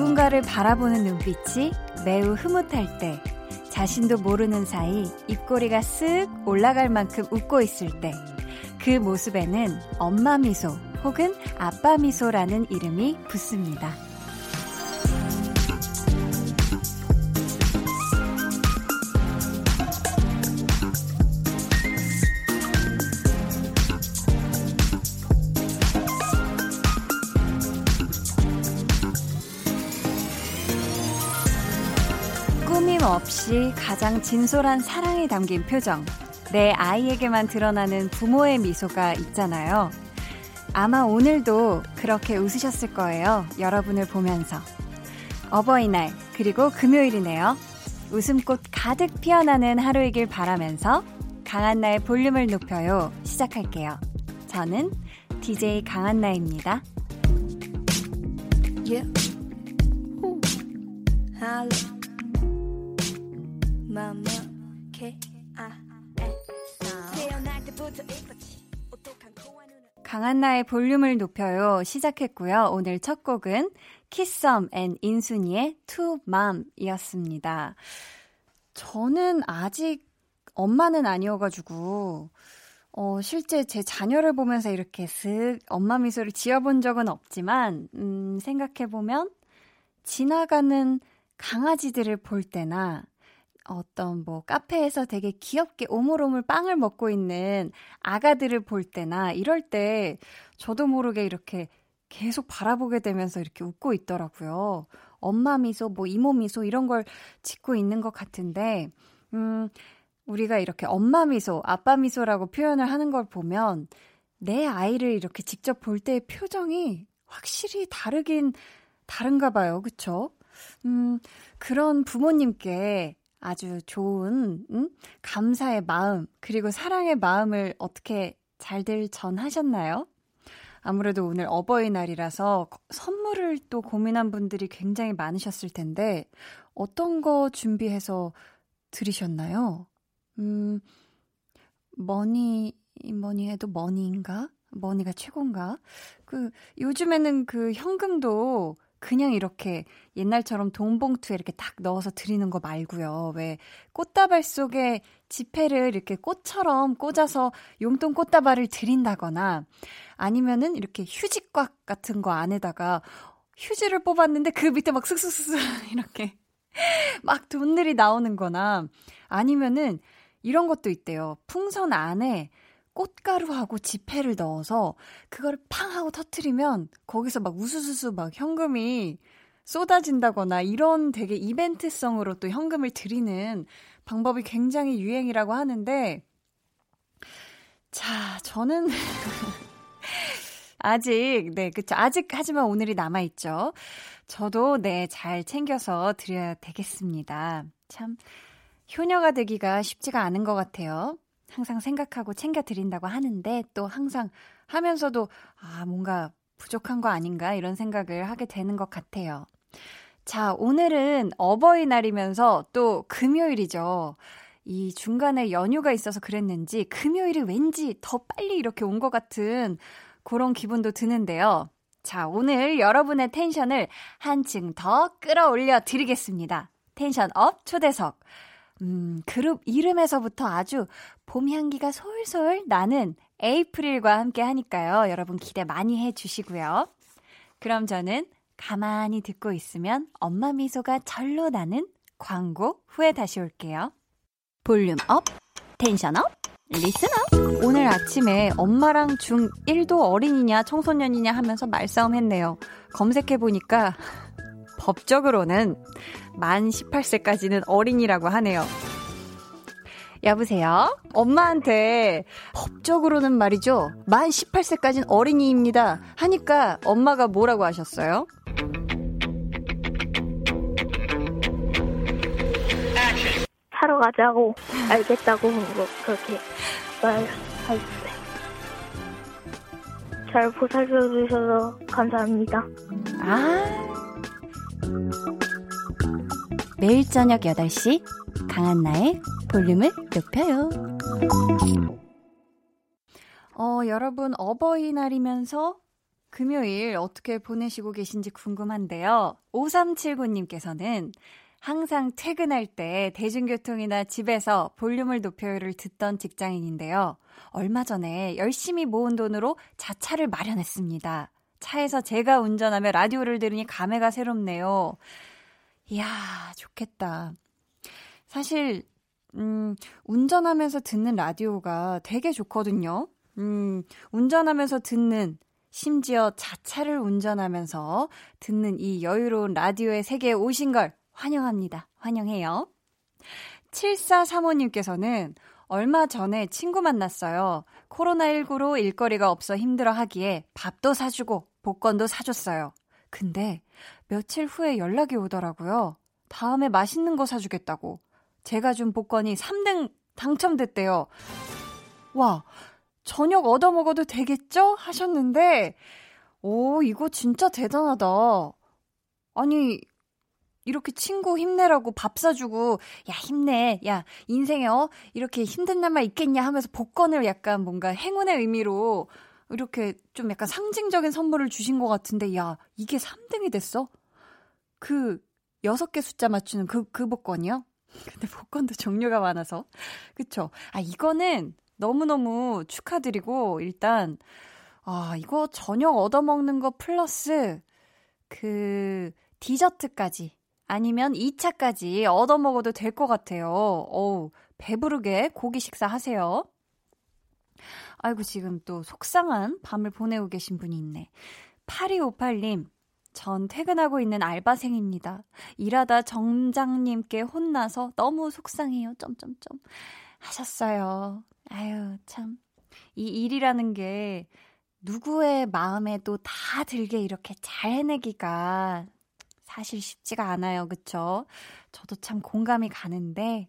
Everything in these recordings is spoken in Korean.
누군가를 바라보는 눈빛이 매우 흐뭇할 때, 자신도 모르는 사이 입꼬리가 쓱 올라갈 만큼 웃고 있을 때, 그 모습에는 엄마 미소 혹은 아빠 미소라는 이름이 붙습니다. 없이 가장 진솔한 사랑이 담긴 표정. 내 아이에게만 드러나는 부모의 미소가 있잖아요. 아마 오늘도 그렇게 웃으셨을 거예요. 여러분을 보면서. 어버이날, 그리고 금요일이네요. 웃음꽃 가득 피어나는 하루이길 바라면서 강한나의 볼륨을 높여요. 시작할게요. 저는 DJ 강한나입니다. Yeah. Mama, K, I, 태어날 때부터 이뻤지. 오똑한 코와 눈을. 강한나의 볼륨을 높여요. 시작했고요. 오늘 첫 곡은 키썸 and 인순이의 To Mom 이었습니다. 저는 아직 엄마는 아니어가지고, 어, 실제 제 자녀를 보면서 이렇게 슥 엄마 미소를 지어본 적은 없지만, 음, 생각해 보면, 지나가는 강아지들을 볼 때나, 어떤 뭐 카페에서 되게 귀엽게 오물오물 빵을 먹고 있는 아가들을 볼 때나 이럴 때 저도 모르게 이렇게 계속 바라보게 되면서 이렇게 웃고 있더라고요. 엄마 미소, 뭐 이모 미소 이런 걸 짓고 있는 것 같은데, 음, 우리가 이렇게 엄마 미소, 아빠 미소라고 표현을 하는 걸 보면 내 아이를 이렇게 직접 볼 때의 표정이 확실히 다르긴 다른가 봐요. 그쵸? 음, 그런 부모님께 아주 좋은, 음? 감사의 마음, 그리고 사랑의 마음을 어떻게 잘들 전하셨나요? 아무래도 오늘 어버이날이라서 선물을 또 고민한 분들이 굉장히 많으셨을 텐데, 어떤 거 준비해서 드리셨나요? 음, 뭐니, 뭐니 해도 money인가? money가 최고인가? 그, 요즘에는 그 현금도 그냥 이렇게 옛날처럼 돈봉투에 이렇게 딱 넣어서 드리는 거 말고요. 왜 꽃다발 속에 지폐를 이렇게 꽃처럼 꽂아서 용돈 꽃다발을 드린다거나 아니면은 이렇게 휴지꽉 같은 거 안에다가 휴지를 뽑았는데 그 밑에 막 슥슥슥 이렇게 막 돈들이 나오는 거나 아니면은 이런 것도 있대요. 풍선 안에 꽃가루하고 지폐를 넣어서 그거를 팡 하고 터트리면 거기서 막 우수수수 막 현금이 쏟아진다거나 이런 되게 이벤트성으로 또 현금을 드리는 방법이 굉장히 유행이라고 하는데 자, 저는 아직 네, 그쵸 아직 하지만 오늘이 남아 있죠. 저도 네, 잘 챙겨서 드려야 되겠습니다. 참 효녀가 되기가 쉽지가 않은 것 같아요. 항상 생각하고 챙겨 드린다고 하는데 또 항상 하면서도 아, 뭔가 부족한 거 아닌가 이런 생각을 하게 되는 것 같아요. 자, 오늘은 어버이날이면서 또 금요일이죠. 이 중간에 연휴가 있어서 그랬는지 금요일이 왠지 더 빨리 이렇게 온 것 같은 그런 기분도 드는데요. 자, 오늘 여러분의 텐션을 한층 더 끌어올려 드리겠습니다. tension up 초대석. 음, 그룹 이름에서부터 아주 봄 향기가 솔솔 나는 에이프릴과 함께 하니까요. 여러분 기대 많이 해 주시고요. 그럼 저는 가만히 듣고 있으면 엄마 미소가 절로 나는 광고 후에 다시 올게요. volume up, tension up, listen up. 오늘 아침에 엄마랑 중1도 어린이냐 청소년이냐 하면서 말싸움 했네요. 검색해보니까 법적으로는 만 18세까지는 어린이라고 하네요. 여보세요? 엄마한테 법적으로는 말이죠. 만 18세까지는 어린이입니다. 하니까 엄마가 뭐라고 하셨어요? 사러 가자고 알겠다고 뭐 그렇게 말하셨어요. 잘 보살펴 주셔서 감사합니다. 아. 매일 저녁 8시 강한나의 볼륨을 높여요. 어, 여러분 어버이날이면서 금요일 어떻게 보내시고 계신지 궁금한데요. 5379님께서는 항상 퇴근할 때 대중교통이나 집에서 볼륨을 높여요를 듣던 직장인인데요. 얼마 전에 열심히 모은 돈으로 자차를 마련했습니다. 차에서 제가 운전하며 라디오를 들으니 감회가 새롭네요. 이야, 좋겠다. 사실, 음, 운전하면서 듣는 라디오가 되게 좋거든요. 음, 운전하면서 듣는, 심지어 자차를 운전하면서 듣는 이 여유로운 라디오의 세계에 오신 걸 환영합니다. 환영해요. 7435님께서는 얼마 전에 친구 만났어요. 코로나19로 일거리가 없어 힘들어 하기에 밥도 사주고 복권도 사줬어요. 근데 며칠 후에 연락이 오더라고요. 다음에 맛있는 거 사주겠다고. 제가 준 복권이 3등 당첨됐대요. 와, 저녁 얻어먹어도 되겠죠? 하셨는데, 오, 이거 진짜 대단하다. 아니, 이렇게 친구 힘내라고 밥 사주고, 야, 힘내. 야, 인생에, 어? 이렇게 힘든 날만 있겠냐 하면서 복권을 약간 뭔가 행운의 의미로 이렇게 좀 약간 상징적인 선물을 주신 것 같은데, 야, 이게 3등이 됐어? 그, 6개 숫자 맞추는 그, 그 복권이요? 근데 복권도 종류가 많아서. 그쵸? 아, 이거는 너무너무 축하드리고, 일단, 아, 이거 저녁 얻어먹는 거 플러스, 그, 디저트까지 아니면 2차까지 얻어먹어도 될 것 같아요. 어우, 배부르게 고기 식사 하세요. 아이고, 지금 또 속상한 밤을 보내고 계신 분이 있네. 8258님, 전 퇴근하고 있는 알바생입니다. 일하다 정장님께 혼나서 너무 속상해요. 점점점. 하셨어요. 아유, 참. 이 일이라는 게 누구의 마음에도 다 들게 이렇게 잘 해내기가 사실 쉽지가 않아요. 그쵸? 저도 참 공감이 가는데,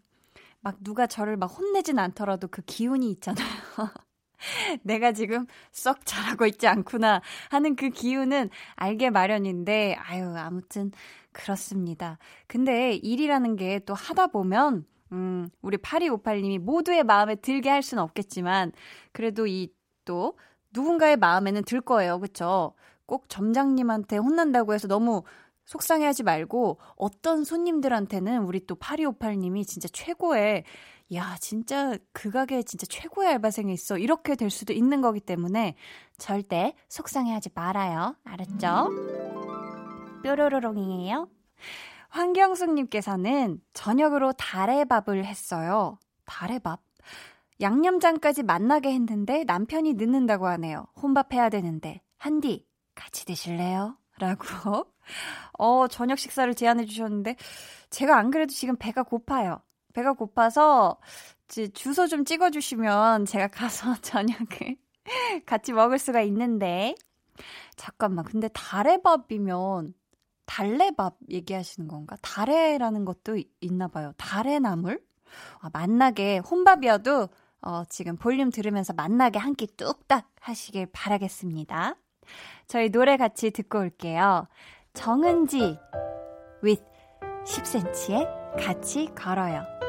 막 누가 저를 막 혼내진 않더라도 그 기운이 있잖아요. 내가 지금 썩 잘하고 있지 않구나 하는 그 기운은 알게 마련인데, 아유, 아무튼 그렇습니다. 근데 일이라는 게 또 하다 보면, 음, 우리 8258님이 모두의 마음에 들게 할 수는 없겠지만, 그래도 이 또 누군가의 마음에는 들 거예요. 그쵸? 꼭 점장님한테 혼난다고 해서 너무 속상해하지 말고 어떤 손님들한테는 우리 또 8258님이 진짜 최고의 야 진짜 그 가게 진짜 최고의 알바생이 있어. 이렇게 될 수도 있는 거기 때문에 절대 속상해하지 말아요. 알았죠? 뾰로로롱이에요. 황경숙님께서는 저녁으로 다래밥을 했어요. 다래밥? 양념장까지 만나게 했는데 남편이 늦는다고 하네요. 혼밥해야 되는데. 한디 같이 드실래요? 라고. 어, 저녁 식사를 제안해 주셨는데, 제가 안 그래도 지금 배가 고파요. 배가 고파서, 주소 좀 찍어주시면 제가 가서 저녁을 같이 먹을 수가 있는데, 잠깐만, 근데 다래밥이면, 달래밥 얘기하시는 건가? 다래라는 것도 있나 봐요. 다래나물? 아, 만나게, 혼밥이어도, 어, 지금 볼륨 들으면서 만나게 한 끼 뚝딱 하시길 바라겠습니다. 저희 노래 같이 듣고 올게요. 정은지 with 10cm의 같이 걸어요.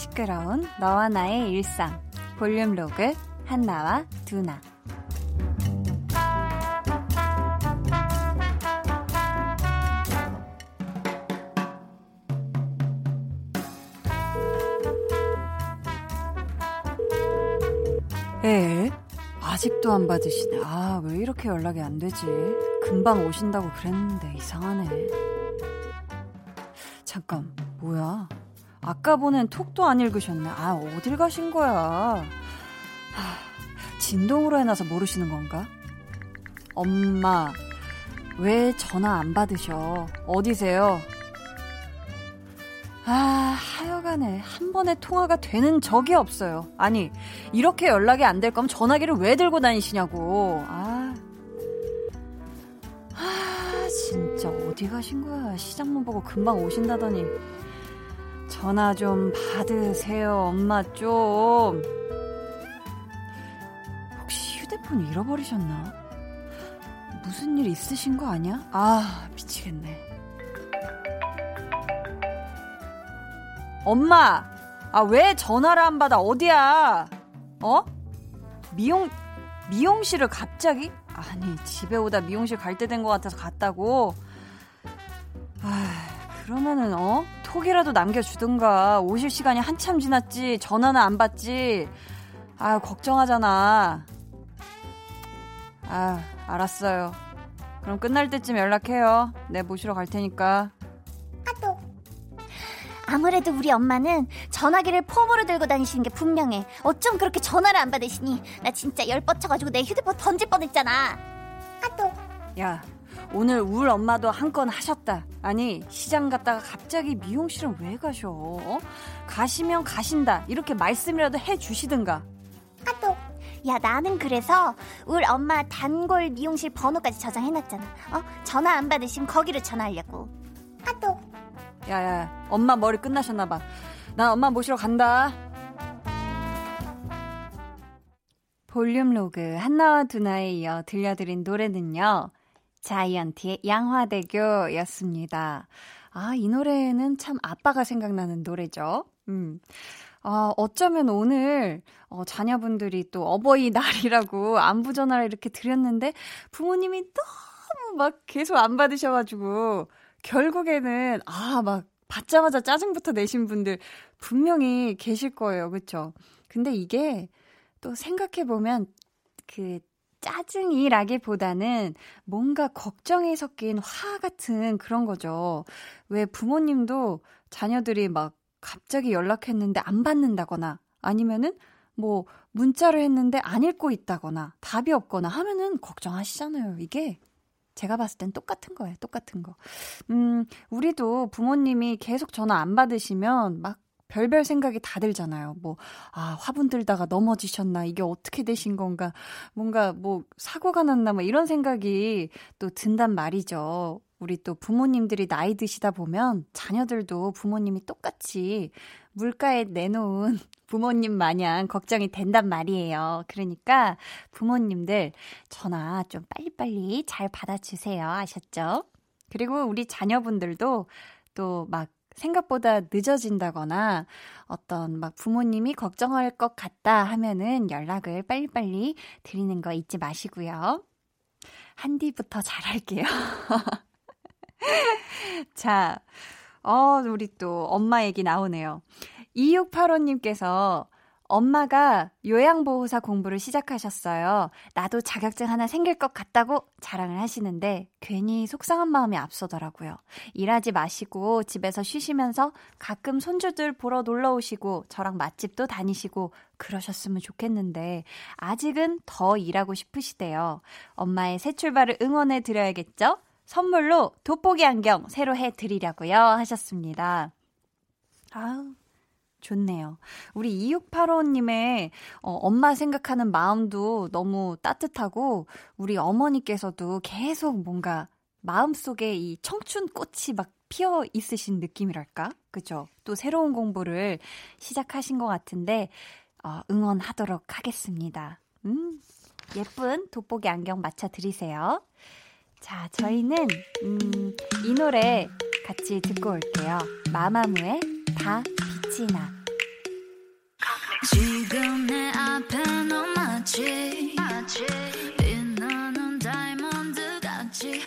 시끄러운 너와 나의 일상 볼륨 로그 한나와 두나 에? 아직도 안 받으시네. 아, 왜 이렇게 연락이 안 되지? 금방 오신다고 그랬는데, 이상하네. 잠깐, 뭐야? 아까 보낸 톡도 안 읽으셨네. 아, 어딜 가신 거야? 하, 진동으로 해놔서 모르시는 건가? 엄마, 왜 전화 안 받으셔? 어디세요? 아, 하여간에 한 번에 통화가 되는 적이 없어요. 아니, 이렇게 연락이 안 될 거면 전화기를 왜 들고 다니시냐고. 아. 아, 진짜 어디 가신 거야? 시장만 보고 금방 오신다더니. 전화 좀 받으세요, 엄마 좀. 혹시 휴대폰 잃어버리셨나? 무슨 일 있으신 거 아니야? 아, 미치겠네. 엄마! 아, 왜 전화를 안 받아? 어디야? 어? 미용, 미용실을 갑자기? 아니, 집에 오다 미용실 갈 때 된 것 같아서 갔다고? 아, 그러면은, 어? 톡이라도 남겨주든가. 오실 시간이 한참 지났지. 전화는 안 받지. 아, 걱정하잖아. 아, 알았어요. 그럼 끝날 때쯤 연락해요. 내 모시러 갈 테니까. 아또 아무래도 우리 엄마는 전화기를 폼으로 들고 다니시는 게 분명해. 어쩜 그렇게 전화를 안 받으시니? 나 진짜 열 뻗쳐가지고 내 휴대폰 던질 뻔했잖아. 아또 야, 오늘 울 엄마도 한 건 하셨다. 아니, 시장 갔다가 갑자기 미용실은 왜 가셔? 어? 가시면 가신다. 이렇게 말씀이라도 해 주시든가. 아또 야 나는 그래서 우리 엄마 단골 미용실 번호까지 저장해놨잖아. 어? 전화 안 받으시면 거기로 전화하려고. 아또 야야, 엄마 머리 끝나셨나봐. 나 엄마 모시러 간다. 볼륨 로그 한나와 두나에 이어 들려드린 노래는요. 자이언티의 양화대교였습니다. 아, 이 노래는 참 아빠가 생각나는 노래죠. 음. 아, 어쩌면 오늘, 어, 자녀분들이 또 어버이날이라고 안부 전화를 이렇게 드렸는데, 부모님이 너무 막 계속 안 받으셔가지고, 결국에는, 아, 막, 받자마자 짜증부터 내신 분들 분명히 계실 거예요. 그쵸? 근데 이게 또 생각해 보면, 그, 짜증이라기보다는 뭔가 걱정이 섞인 화 같은 그런 거죠. 왜 부모님도 자녀들이 막 갑자기 연락했는데 안 받는다거나 아니면은 뭐 문자를 했는데 안 읽고 있다거나 답이 없거나 하면은 걱정하시잖아요. 이게 제가 봤을 땐 똑같은 거예요. 똑같은 거. 음, 우리도 부모님이 계속 전화 안 받으시면 막 별별 생각이 다 들잖아요. 뭐, 아, 화분 들다가 넘어지셨나? 이게 어떻게 되신 건가? 뭔가 뭐, 사고가 났나? 뭐, 이런 생각이 또 든단 말이죠. 우리 또 부모님들이 나이 드시다 보면 자녀들도 부모님이 똑같이 물가에 내놓은 부모님 마냥 걱정이 된단 말이에요. 그러니까 부모님들 전화 좀 빨리빨리 잘 받아주세요. 아셨죠? 그리고 우리 자녀분들도 또 막 생각보다 늦어진다거나 어떤 막 부모님이 걱정할 것 같다 하면은 연락을 빨리빨리 드리는 거 잊지 마시고요. 한디부터 잘할게요. 자, 어, 우리 또 엄마 얘기 나오네요. 2685님께서 엄마가 요양보호사 공부를 시작하셨어요. 나도 자격증 하나 생길 것 같다고 자랑을 하시는데 괜히 속상한 마음이 앞서더라고요. 일하지 마시고 집에서 쉬시면서 가끔 손주들 보러 놀러 오시고 저랑 맛집도 다니시고 그러셨으면 좋겠는데 아직은 더 일하고 싶으시대요. 엄마의 새 출발을 응원해 드려야겠죠? 선물로 돋보기 안경 새로 해 드리려고요 하셨습니다. 아우 좋네요. 우리 2685님의 어, 엄마 생각하는 마음도 너무 따뜻하고 우리 어머니께서도 계속 뭔가 마음속에 이 청춘 꽃이 막 피어 있으신 느낌이랄까? 그죠? 또 새로운 공부를 시작하신 것 같은데 어, 응원하도록 하겠습니다. 음, 예쁜 돋보기 안경 맞춰 드리세요. 자, 저희는 음, 이 노래 같이 듣고 올게요. 마마무의 다 나. 지금 내 앞에 너 마치 빛나는 다이몬드 같이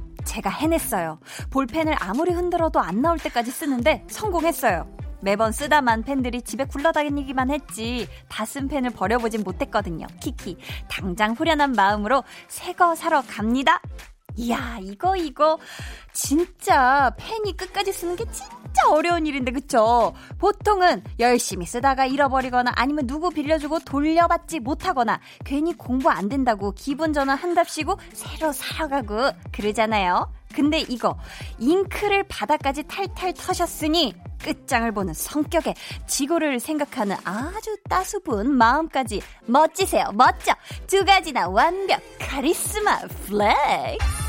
제가 해냈어요. 볼펜을 아무리 흔들어도 안 나올 때까지 쓰는데 성공했어요. 매번 쓰다만 펜들이 집에 굴러다니기만 했지 다 쓴 펜을 버려보진 못했거든요. 키키. 당장 후련한 마음으로 새 거 사러 갑니다. 이야, 이거, 이거. 진짜 펜이 끝까지 쓰는 게 진짜 어려운 일인데, 그쵸? 보통은 열심히 쓰다가 잃어버리거나 아니면 누구 빌려주고 돌려받지 못하거나 괜히 공부 안 된다고 기분 전환 한답시고 새로 사러 가고 그러잖아요. 근데 이거 잉크를 바닥까지 탈탈 터셨으니 끝장을 보는 성격에 지구를 생각하는 아주 따스운 마음까지 멋지세요. 멋져. 두 가지나 완벽 카리스마 flex.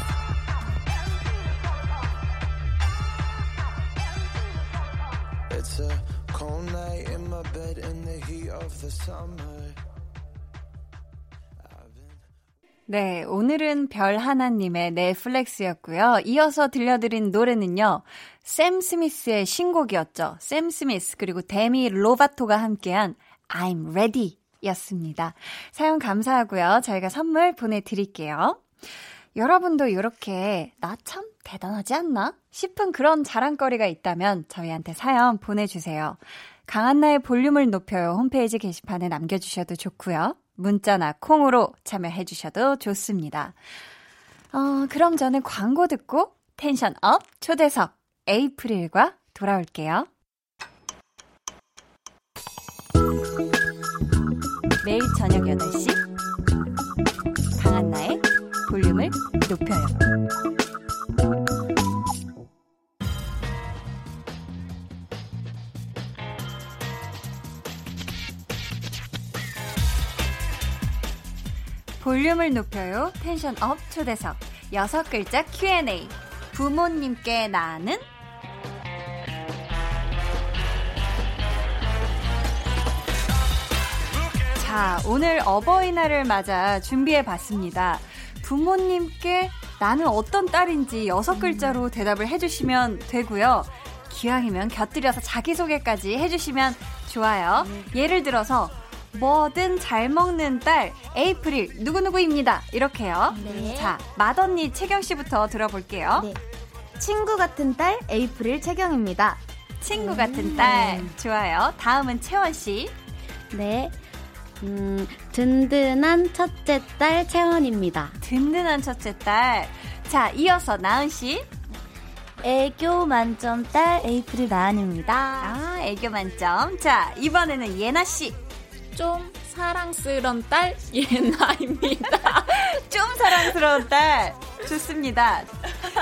It's a cold night in my bed in the heat of the summer. 네, 오늘은 별 하나님의 넷플렉스였고요. 이어서 들려드린 노래는요. 샘 스미스의 신곡이었죠. 샘 스미스 그리고 데미 로바토가 함께한 I'm Ready 였습니다. 사연 감사하고요. 저희가 선물 보내드릴게요. 여러분도 이렇게 나 참 대단하지 않나? 싶은 그런 자랑거리가 있다면 저희한테 사연 보내주세요. 강한나의 볼륨을 높여요 홈페이지 게시판에 남겨주셔도 좋고요. 문자나 콩으로 참여해 주셔도 좋습니다. 어, 그럼 저는 광고 듣고 tension up 초대석 에이프릴과 돌아올게요. 매일 저녁 8시 강한나의 볼륨을 높여요. 볼륨을 높여요. tension up 초대석. 여섯 글자 Q&A. 부모님께 나는? 자, 오늘 어버이날을 맞아 준비해 봤습니다. 부모님께 나는 어떤 딸인지 여섯 글자로 대답을 해주시면 되고요. 기왕이면 곁들여서 자기소개까지 해주시면 좋아요. 예를 들어서 뭐든 잘 먹는 딸 에이프릴 누구누구입니다. 이렇게요. 네. 자, 맏언니 채경 씨부터 들어볼게요. 네. 친구 같은 딸 에이프릴 채경입니다. 친구 같은 딸 좋아요. 다음은 채원 씨. 네. 음, 든든한 첫째 딸 채원입니다. 든든한 첫째 딸. 자, 이어서 나은 씨. 애교 만점 딸 에이프릴 나은입니다. 아, 애교 만점. 자, 이번에는 예나 씨. 좀 사랑스러운 딸 예나입니다. 좀 사랑스러운 딸 좋습니다.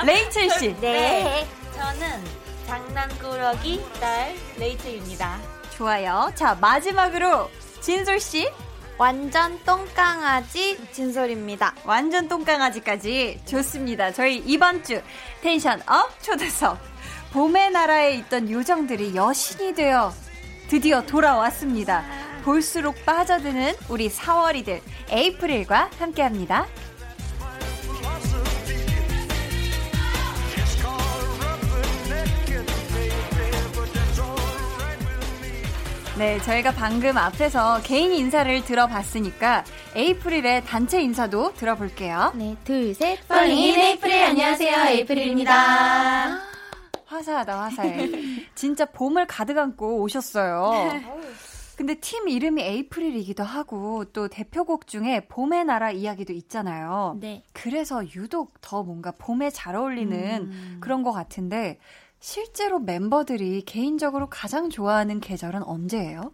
레이첼 씨. 네. 네. 저는 장난꾸러기 딸 레이첼입니다. 좋아요. 자 마지막으로 진솔 씨. 완전 똥강아지 진솔입니다. 완전 똥강아지까지 좋습니다. 저희 이번 주 tension up 초대석 봄의 나라에 있던 요정들이 여신이 되어 드디어 돌아왔습니다. 볼수록 빠져드는 우리 4월이들 에이프릴과 함께합니다. 네, 저희가 방금 앞에서 개인 인사를 들어봤으니까 에이프릴의 단체 인사도 들어볼게요. 네, 둘, 셋. Falling in 에이프릴 안녕하세요. 에이프릴입니다. 화사하다, 화사해. 진짜 봄을 가득 안고 오셨어요. 근데 팀 이름이 에이프릴이기도 하고 또 대표곡 중에 봄의 나라 이야기도 있잖아요. 네. 그래서 유독 더 뭔가 봄에 잘 어울리는 음. 그런 것 같은데 실제로 멤버들이 개인적으로 가장 좋아하는 계절은 언제예요?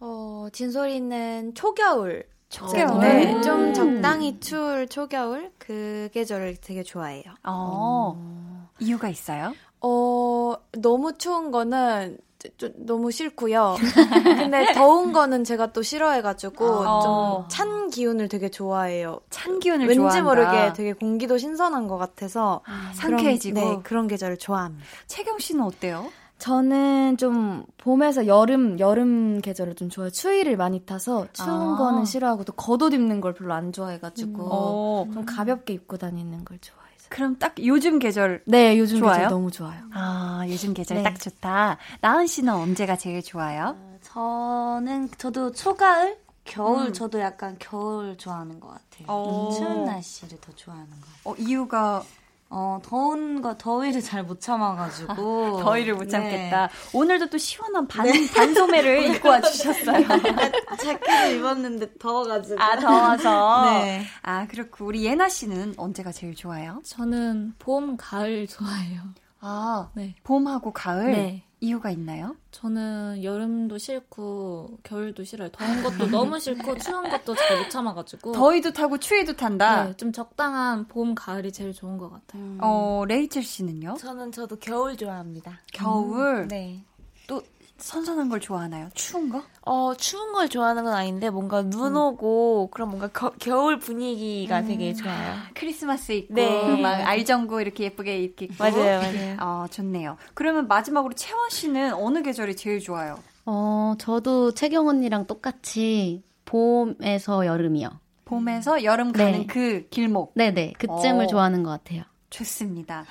어, 진솔이는 초겨울. 초겨울. 네, 음. 좀 적당히 추울 초겨울 그 계절을 되게 좋아해요. 어. 어. 이유가 있어요? 어, 너무 추운 거는 좀 너무 싫고요. 근데 더운 거는 제가 또 싫어해가지고 어. 좀찬 기운을 되게 좋아해요. 찬 기운을 왠지 좋아한다. 모르게 되게 공기도 신선한 것 같아서 아, 상쾌해지고 그런, 네, 그런 계절을 좋아합니다. 채경 씨는 어때요? 저는 좀 봄에서 여름 여름 계절을 좀 좋아해요. 추위를 많이 타서 추운 아. 거는 싫어하고 또 겉옷 입는 걸 별로 안 좋아해가지고 음. 좀 가볍게 입고 다니는 걸 좋아해서. 그럼 딱 요즘 계절 네, 요즘 좋아요? 계절 너무 좋아요. 아, 요즘 계절 네. 딱 좋다. 나은 씨는 언제가 제일 좋아요? 어, 저는 저도 초가을 겨울 음. 저도 약간 겨울 좋아하는 것 같아요. 어. 추운 날씨를 더 좋아하는 것 같아요. 어, 이유가 어, 더운 거, 더위를 잘 못 참아가지고. 더위를 못 참겠다. 네. 오늘도 또 시원한 반, 네. 반소매를 입고 와주셨어요. 자켓을 입었는데 더워가지고. 아, 더워서? 네. 아, 그렇고. 우리 예나 씨는 언제가 제일 좋아요? 저는 봄, 가을 좋아해요. 아, 네. 봄하고 가을? 네. 이유가 있나요? 저는 여름도 싫고 겨울도 싫어요. 더운 것도 너무 싫고 추운 것도 잘 못 참아가지고 더위도 타고 추위도 탄다. 네, 좀 적당한 봄 가을이 제일 좋은 것 같아요. 음. 어 레이첼 씨는요? 저는 저도 겨울 좋아합니다. 겨울. 음, 네. 또 선선한 걸 좋아하나요? 추운 거? 어, 추운 걸 좋아하는 건 아닌데 뭔가 눈 음. 오고 그런 뭔가 거, 겨울 분위기가 음. 되게 좋아요. 크리스마스 있고 네. 막 알전구 이렇게 예쁘게 입고 맞아요, 맞아요. 어, 좋네요. 그러면 마지막으로 채원 씨는 어느 계절이 제일 좋아요? 어, 저도 채경 언니랑 똑같이 봄에서 여름이요. 봄에서 여름 가는 네. 그 길목. 네네. 그쯤을 어. 좋아하는 것 같아요. 좋습니다.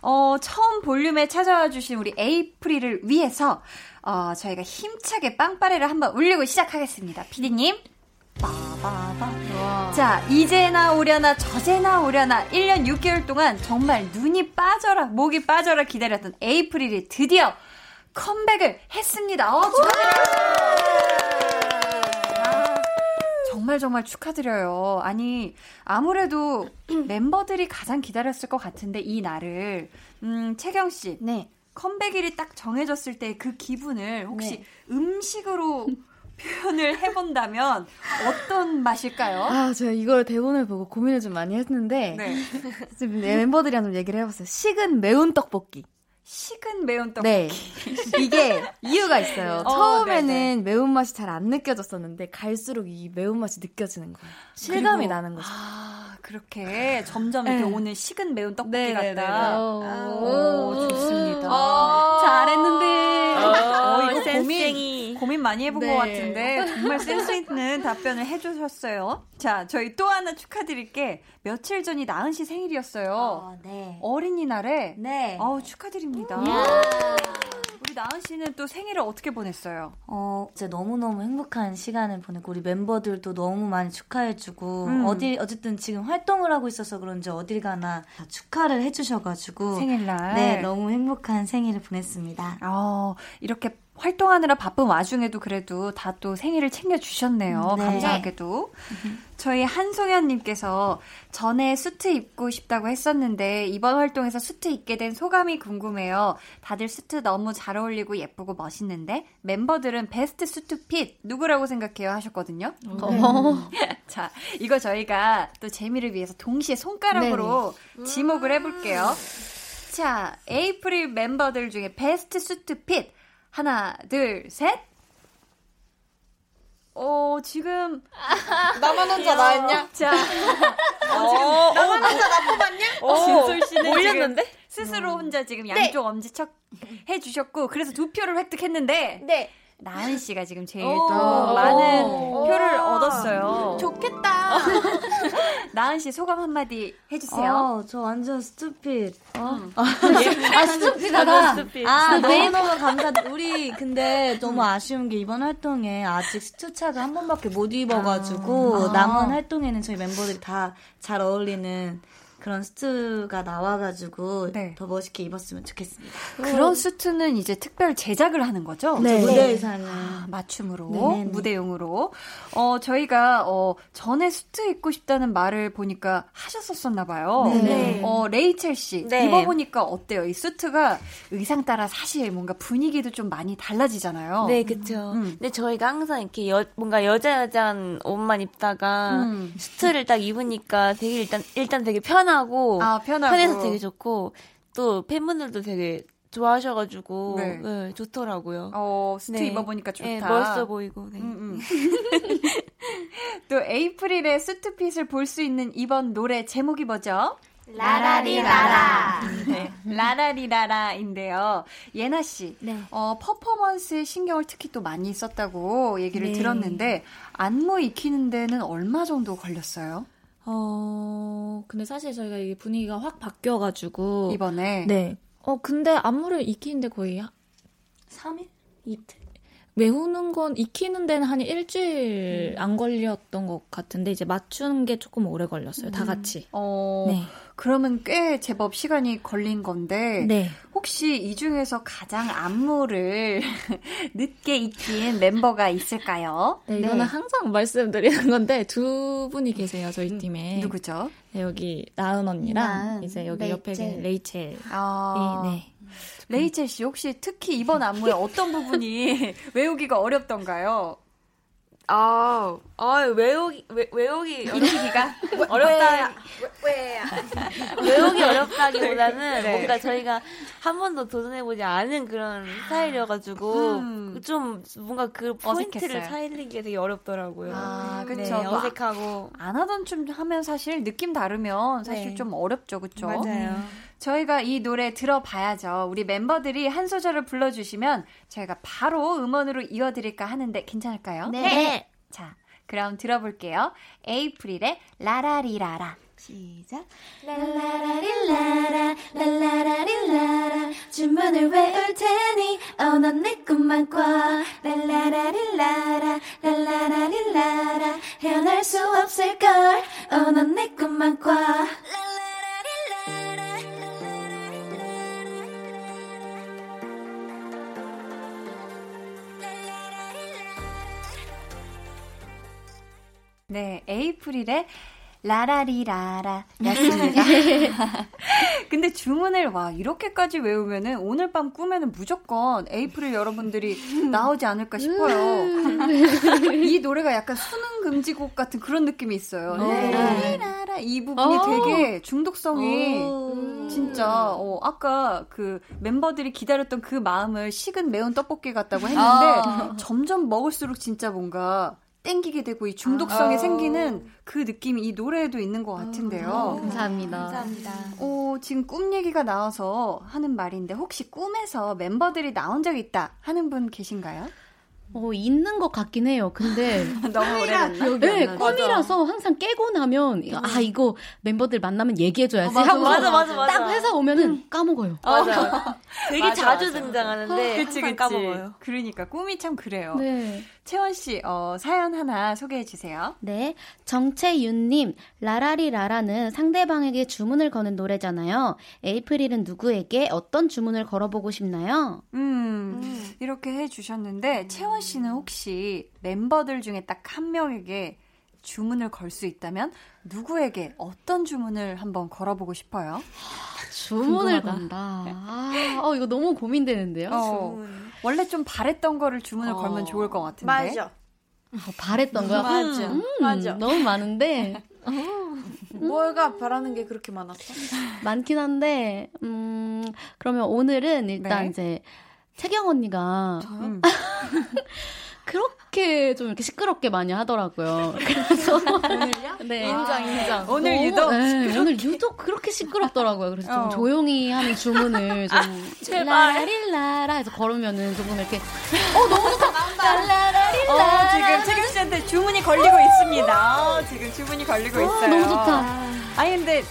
어, 처음 볼륨에 찾아와 주신 우리 에이프릴을 위해서 어, 저희가 힘차게 빵빠레를 한번 울리고 시작하겠습니다. 피디님. 빠바바. 자, 이제나 오려나 저제나 오려나 1년 6개월 동안 정말 눈이 빠져라, 목이 빠져라 기다렸던 에이프릴이 드디어 컴백을 했습니다. 어, 축하드려요. 정말 정말 축하드려요. 아니, 아무래도 멤버들이 가장 기다렸을 것 같은데, 이 날을. 음, 채경 씨. 네. 컴백일이 딱 정해졌을 때 그 기분을 혹시 네. 음식으로 표현을 해본다면 어떤 맛일까요? 아, 제가 이걸 대본을 보고 고민을 좀 많이 했는데, 네. 멤버들이랑 좀 얘기를 해봤어요. 식은 매운 떡볶이. 식은 매운 떡볶이. 네. 이게 이유가 있어요. 어, 처음에는 네네. 매운맛이 잘 안 느껴졌었는데 갈수록 이 매운맛이 느껴지는 거예요. 실감이 나는 거죠. 아, 그렇게 점점 이렇게 네. 오늘 식은 매운 떡볶이 네네네. 같다. 오, 오, 좋습니다. 오, 잘했는데. 어, 이거 고민, 고민 많이 해본 네. 것 같은데 정말 센스 있는 답변을 해주셨어요. 자, 저희 또 하나 축하드릴 게. 며칠 전이 나은 씨 생일이었어요. 어, 네. 어린이날에. 네. 어우, 축하드립니다. 우리 나은 씨는 또 생일을 어떻게 보냈어요? 어, 진짜 너무너무 행복한 시간을 보냈고, 우리 멤버들도 너무 많이 축하해주고, 음. 어디, 어쨌든 지금 활동을 하고 있어서 그런지 어딜 가나 다 축하를 해주셔가지고. 생일날. 네, 너무 행복한 생일을 보냈습니다. 어, 이렇게 활동하느라 바쁜 와중에도 그래도 다 또 생일을 챙겨주셨네요. 네. 감사하게도. 저희 한송현님께서 전에 수트 입고 싶다고 했었는데 이번 활동에서 수트 입게 된 소감이 궁금해요. 다들 수트 너무 잘 어울리고 예쁘고 멋있는데 멤버들은 베스트 수트 핏 누구라고 생각해요 하셨거든요. 네. 자, 이거 저희가 또 재미를 위해서 동시에 손가락으로 네. 지목을 해볼게요. 자, 에이프릴 멤버들 중에 베스트 수트 핏 하나, 둘, 셋. 어, 지금. 나만 혼자 나했냐? 자. 어, 나만 혼자 나 뽑았냐? 어, 진솔 씨는 올렸는데? 스스로 혼자 지금 네. 양쪽 네. 엄지척 해주셨고, 그래서 두 표를 획득했는데. 네. 나은 씨가 지금 제일 또 많은 표를 얻었어요. 좋겠다. 나은 씨 소감 한마디 해주세요. 어, 저 완전 스투핏. 어? 음. 아, 아, 스투핏하다. 스투핏. 아, 너무너무 감사. 우리 근데 너무 아쉬운 게 이번 활동에 아직 스투차가 한 번밖에 못 입어가지고 아. 남은 활동에는 저희 멤버들이 다 잘 어울리는 그런 수트가 나와가지고 네. 더 멋있게 입었으면 좋겠습니다. 그런 수트는 이제 특별 제작을 하는 거죠? 네. 무대 의상을 아, 맞춤으로 네네네. 무대용으로. 어 저희가 어 전에 수트 입고 싶다는 말을 보니까 하셨었었나 봐요. 네. 어 레이첼 씨 네. 입어보니까 어때요? 이 수트가 의상 따라 사실 뭔가 분위기도 좀 많이 달라지잖아요. 네, 그렇죠. 음. 근데 저희가 항상 이렇게 여, 뭔가 여자 여자한 옷만 입다가 음. 수트를 딱 입으니까 되게 일단 일단 되게 편한 편하고, 아, 편하고 편해서 되게 좋고 또 팬분들도 되게 좋아하셔가지고 네. 네, 좋더라고요. 어 수트 네. 입어보니까 좋다. 네, 멋있어 보이고. 네. 음, 음. 또 에이프릴의 수트 fit을 볼 수 있는 이번 노래 제목이 뭐죠? 라라리라라. 네, 라라리라라인데요. 예나 씨, 네. 어, 퍼포먼스에 신경을 특히 또 많이 썼다고 얘기를 네. 들었는데 안무 익히는 데는 얼마 정도 걸렸어요? 어, 근데 사실 저희가 이게 분위기가 확 바뀌어가지고. 이번에? 네. 어, 근데 안무를 익히는데 거의 3일? 이틀? 외우는 건 익히는 데는 한 일주일 음. 안 걸렸던 것 같은데 이제 맞추는 게 조금 오래 걸렸어요. 음. 다 같이. 어, 네. 그러면 꽤 제법 시간이 걸린 건데 네. 혹시 이 중에서 가장 안무를 늦게 익힌 멤버가 있을까요? 네, 이거는 네. 항상 말씀드리는 건데 두 분이 계세요 저희 음, 팀에. 누구죠? 네, 여기 나은 언니랑 나은, 이제 여기 레이첼. 옆에 레이첼. 아. 네. 레이첼 씨 혹시 특히 이번 안무의 어떤 부분이 외우기가 어렵던가요? 아, 아 외우기 외, 외우기 외우기가 어렵다. 왜, 외우기 어렵다기보다는 네. 뭔가 저희가 한 번도 도전해보지 않은 그런 스타일이어가지고 음. 좀 뭔가 그 포인트를 어색했어요. 살리기 되게 어렵더라고요. 아, 그렇죠. 네, 어색하고 안 하던 춤 하면 사실 느낌 다르면 사실 네. 좀 어렵죠, 그렇죠? 맞아요. 저희가 이 노래 들어봐야죠. 우리 멤버들이 한 소절을 불러주시면 저희가 바로 음원으로 이어드릴까 하는데 괜찮을까요? 네. 네. 자, 그럼 들어볼게요. 에이프릴의 라라리라라. 시작. 랄라라릴라라 랄라라릴라라 주문을 외울 테니 어 넌내 꿈만 꿔 랄라라릴라라 랄라라릴라라 헤어날 수 없을걸 어 넌내 꿈만 꿔 네, 에이프릴의 라라리라라 였습니다. 근데 주문을 와 이렇게까지 외우면은 오늘 밤 꿈에는 무조건 에이프릴 여러분들이 나오지 않을까 싶어요. 이 노래가 약간 수능 금지곡 같은 그런 느낌이 있어요. 라라리라라 이 부분이 어. 되게 중독성이 어. 진짜 어, 아까 그 멤버들이 기다렸던 그 마음을 식은 매운 떡볶이 같다고 했는데 아. 점점 먹을수록 진짜 뭔가 땡기게 되고 이 중독성이 아. 생기는 그 느낌이 이 노래에도 있는 것 같은데요. 아, 감사합니다. 감사합니다. 어, 지금 꿈 얘기가 나와서 하는 말인데 혹시 꿈에서 멤버들이 나온 적 있다 하는 분 계신가요? 어, 있는 것 같긴 해요. 근데. 너무 오래됐나? 네, 꿈이라서 항상 깨고 나면, 음. 아, 이거 멤버들 만나면 얘기해줘야지. 어, 맞아, 하고 맞아, 맞아, 맞아. 딱 회사 오면은 음. 까먹어요. 맞아. 되게 맞아, 자주 맞아. 등장하는데, 그치, 그치. 까먹어요. 그러니까 꿈이 참 그래요. 네. 채원 씨, 어, 사연 하나 소개해 주세요. 네. 정채윤님, 라라리라라는 상대방에게 주문을 거는 노래잖아요. 에이프릴은 누구에게 어떤 주문을 걸어보고 싶나요? 음, 음. 이렇게 해 주셨는데, 채원 씨는 혹시 멤버들 중에 딱 한 명에게 주문을 걸 수 있다면 누구에게 어떤 주문을 한번 걸어보고 싶어요? 주문을 건다. 아, 어, 이거 너무 고민되는데요. 어, 원래 좀 바랬던 거를 주문을 어, 걸면 좋을 것 같은데. 맞아. 어, 바랬던 거야? 맞아. 음, 맞아. 너무 많은데. 뭐가 바라는 게 그렇게 많았어? 많긴 한데, 음, 그러면 오늘은 일단 네. 이제 채경 언니가 음. 그렇게 좀 이렇게 시끄럽게 많이 하더라고요. 그래서 오늘요? 네. 인정 인정. 오늘 너무, 유독 네, 오늘 유독 그렇게 시끄럽더라고요. 그래서 좀 어. 조용히 하는 주문을 좀 아, 제발 라릴라라 해서 걸으면은 조금 이렇게 어 너무 좋다 나온다. 라라릴라. 어, 지금 채경 씨한테 주문이 걸리고 있습니다. 어, 지금 주문이 걸리고 어, 있어요. 너무 좋다. 아니 근데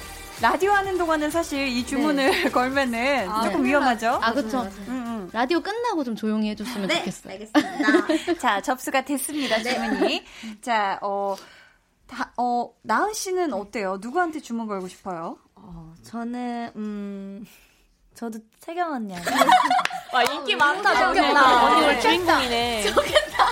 라디오 하는 동안은 사실 이 주문을 네. 걸면은 아, 조금 네. 위험하죠. 아, 그렇죠. 음, 음. 라디오 끝나고 좀 조용히 해줬으면 네, 좋겠어요. 알겠습니다. 자, 접수가 됐습니다, 네. 주문이. 자, 어, 다, 어, 나은 씨는 어때요? 누구한테 주문 걸고 싶어요? 어, 저는, 음, 저도 태경 언니한테. 와, 인기 많다, 좋겠다. 언니 오늘 주인공이네. 좋겠다.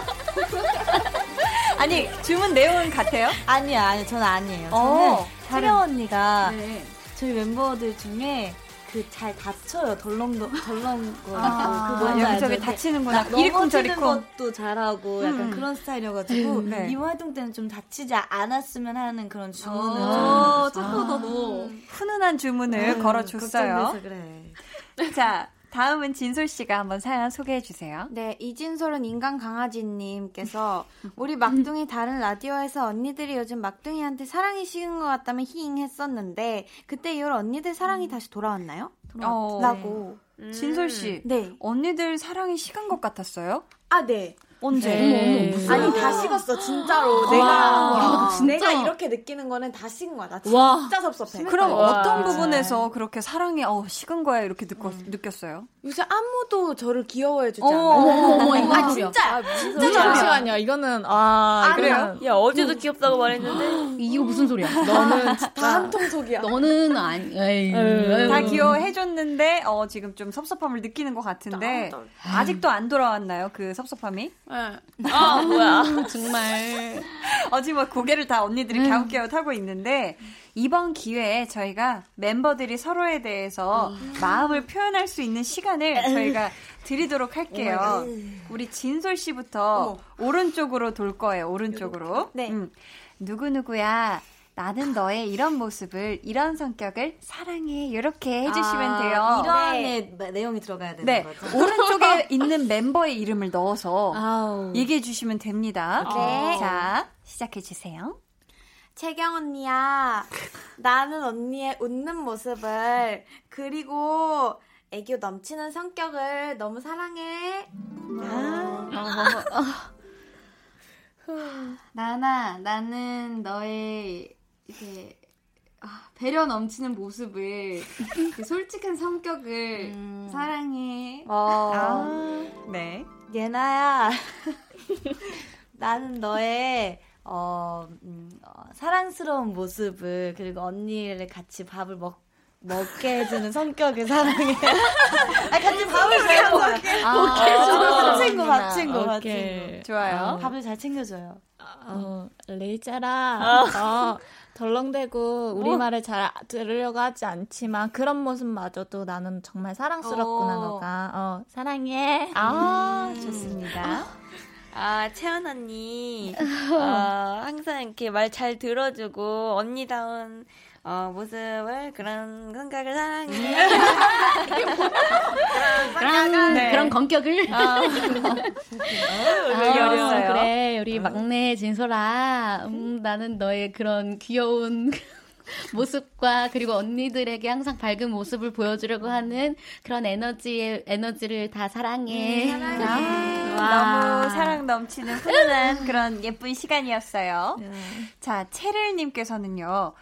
아니, 주문 내용은 같아요? 아니요, 아니요, 저는 아니에요. 저는 어. 채령 언니가 네. 저희 멤버들 중에 그 잘 다쳐요 덜렁 덜렁 거 아, 그 뭔지 여기저기 다치는구나 넘어지는 것도 잘하고 약간 음. 그런 스타일이어가지고 음, 네. 이번 활동 때는 좀 다치지 않았으면 하는 그런 주문을 어, 착하다 너 음. 훈훈한 주문을 음, 걸어줬어요. 그래. 자 다음은 진솔 씨가 한번 사연 소개해 주세요. 네, 이진솔은 인간 강아지님께서 우리 막둥이 다른 라디오에서 언니들이 요즘 막둥이한테 사랑이 식은 것 같다면 히잉 했었는데 그때 이후로 언니들 사랑이 음. 다시 돌아왔나요? 돌아왔... 어. 네. 진솔 씨, 네. 언니들 사랑이 식은 것 같았어요? 아, 네. 언제? 네. 아니 다 식었어 진짜로. 와. 내가 와, 진짜? 내가 이렇게 느끼는 거는 다 식은 거야. 나 진짜 와. 섭섭해. 그럼 와. 어떤 부분에서 그렇게 사랑이 어 식은 거야 이렇게 듣고 음. 느꼈어요? 요새 아무도 저를 귀여워해 주지 않아요. 어머, 이거 아 진짜 아, 진짜 잠시만요. 이거는 아, 아 그래요? 야 어제도 귀엽다고 말했는데 이거 무슨 소리야? 너는 다 한 통속이야. 너는 아니. 다 귀여워해 줬는데 어 지금 좀 섭섭함을 느끼는 것 같은데 아직도 안 돌아왔나요 그 섭섭함이? 네. 아 뭐야 정말 어지 뭐 고개를 다 언니들이 음. 갸웃갸웃 하고 있는데 이번 기회에 저희가 멤버들이 서로에 대해서 음. 마음을 표현할 수 있는 시간을 저희가 드리도록 할게요. 우리 진솔 씨부터 어머. 오른쪽으로 돌 거예요. 오른쪽으로. 네. 음. 누구 누구야. 나는 너의 이런 모습을, 이런 성격을 사랑해. 이렇게 해주시면 아, 돼요. 이런 네. 내용이 들어가야 되는 네. 거죠. 오른쪽에 있는 멤버의 이름을 넣어서 아우. 얘기해 주시면 됩니다. 네. 자, 시작해 주세요. 채경 언니야, 나는 언니의 웃는 모습을, 그리고 애교 넘치는 성격을 너무 사랑해. 아, 어. 나나, 나는 너의 이렇게 아, 배려 넘치는 모습을, 그 솔직한 성격을 음. 사랑해. 어. 아, 네. 예나야, 나는 너의 어, 음, 어, 사랑스러운 모습을 그리고 언니를 같이 밥을 먹 먹게 해주는 성격을 사랑해. 아 같이 밥을 잘 먹어. 아, 밥 친구, 밥 친구, 밥 친구. 좋아요. 어. 밥을 잘 챙겨줘요. 어, 레이짜라. 어. 덜렁대고 우리말을 잘 들으려고 하지 않지만 그런 모습마저도 나는 정말 사랑스럽구나 어. 너가. 어 사랑해. 아 음. 좋습니다. 아, 채연 언니, 어, 항상 이렇게 말 잘 들어주고, 언니다운, 어, 모습을, 그런 생각을 사랑해. 그런, 네. 그런 건격을. 어. 아, 그래, 우리 막내 진솔아. 음, 나는 너의 그런 귀여운, 모습과 그리고 언니들에게 항상 밝은 모습을 보여주려고 하는 그런 에너지의 에너지를 다 사랑해. 음, 사랑해. 너무 사랑 넘치는 훈훈한 그런 예쁜 시간이었어요. 음. 자, 체를님께서는요.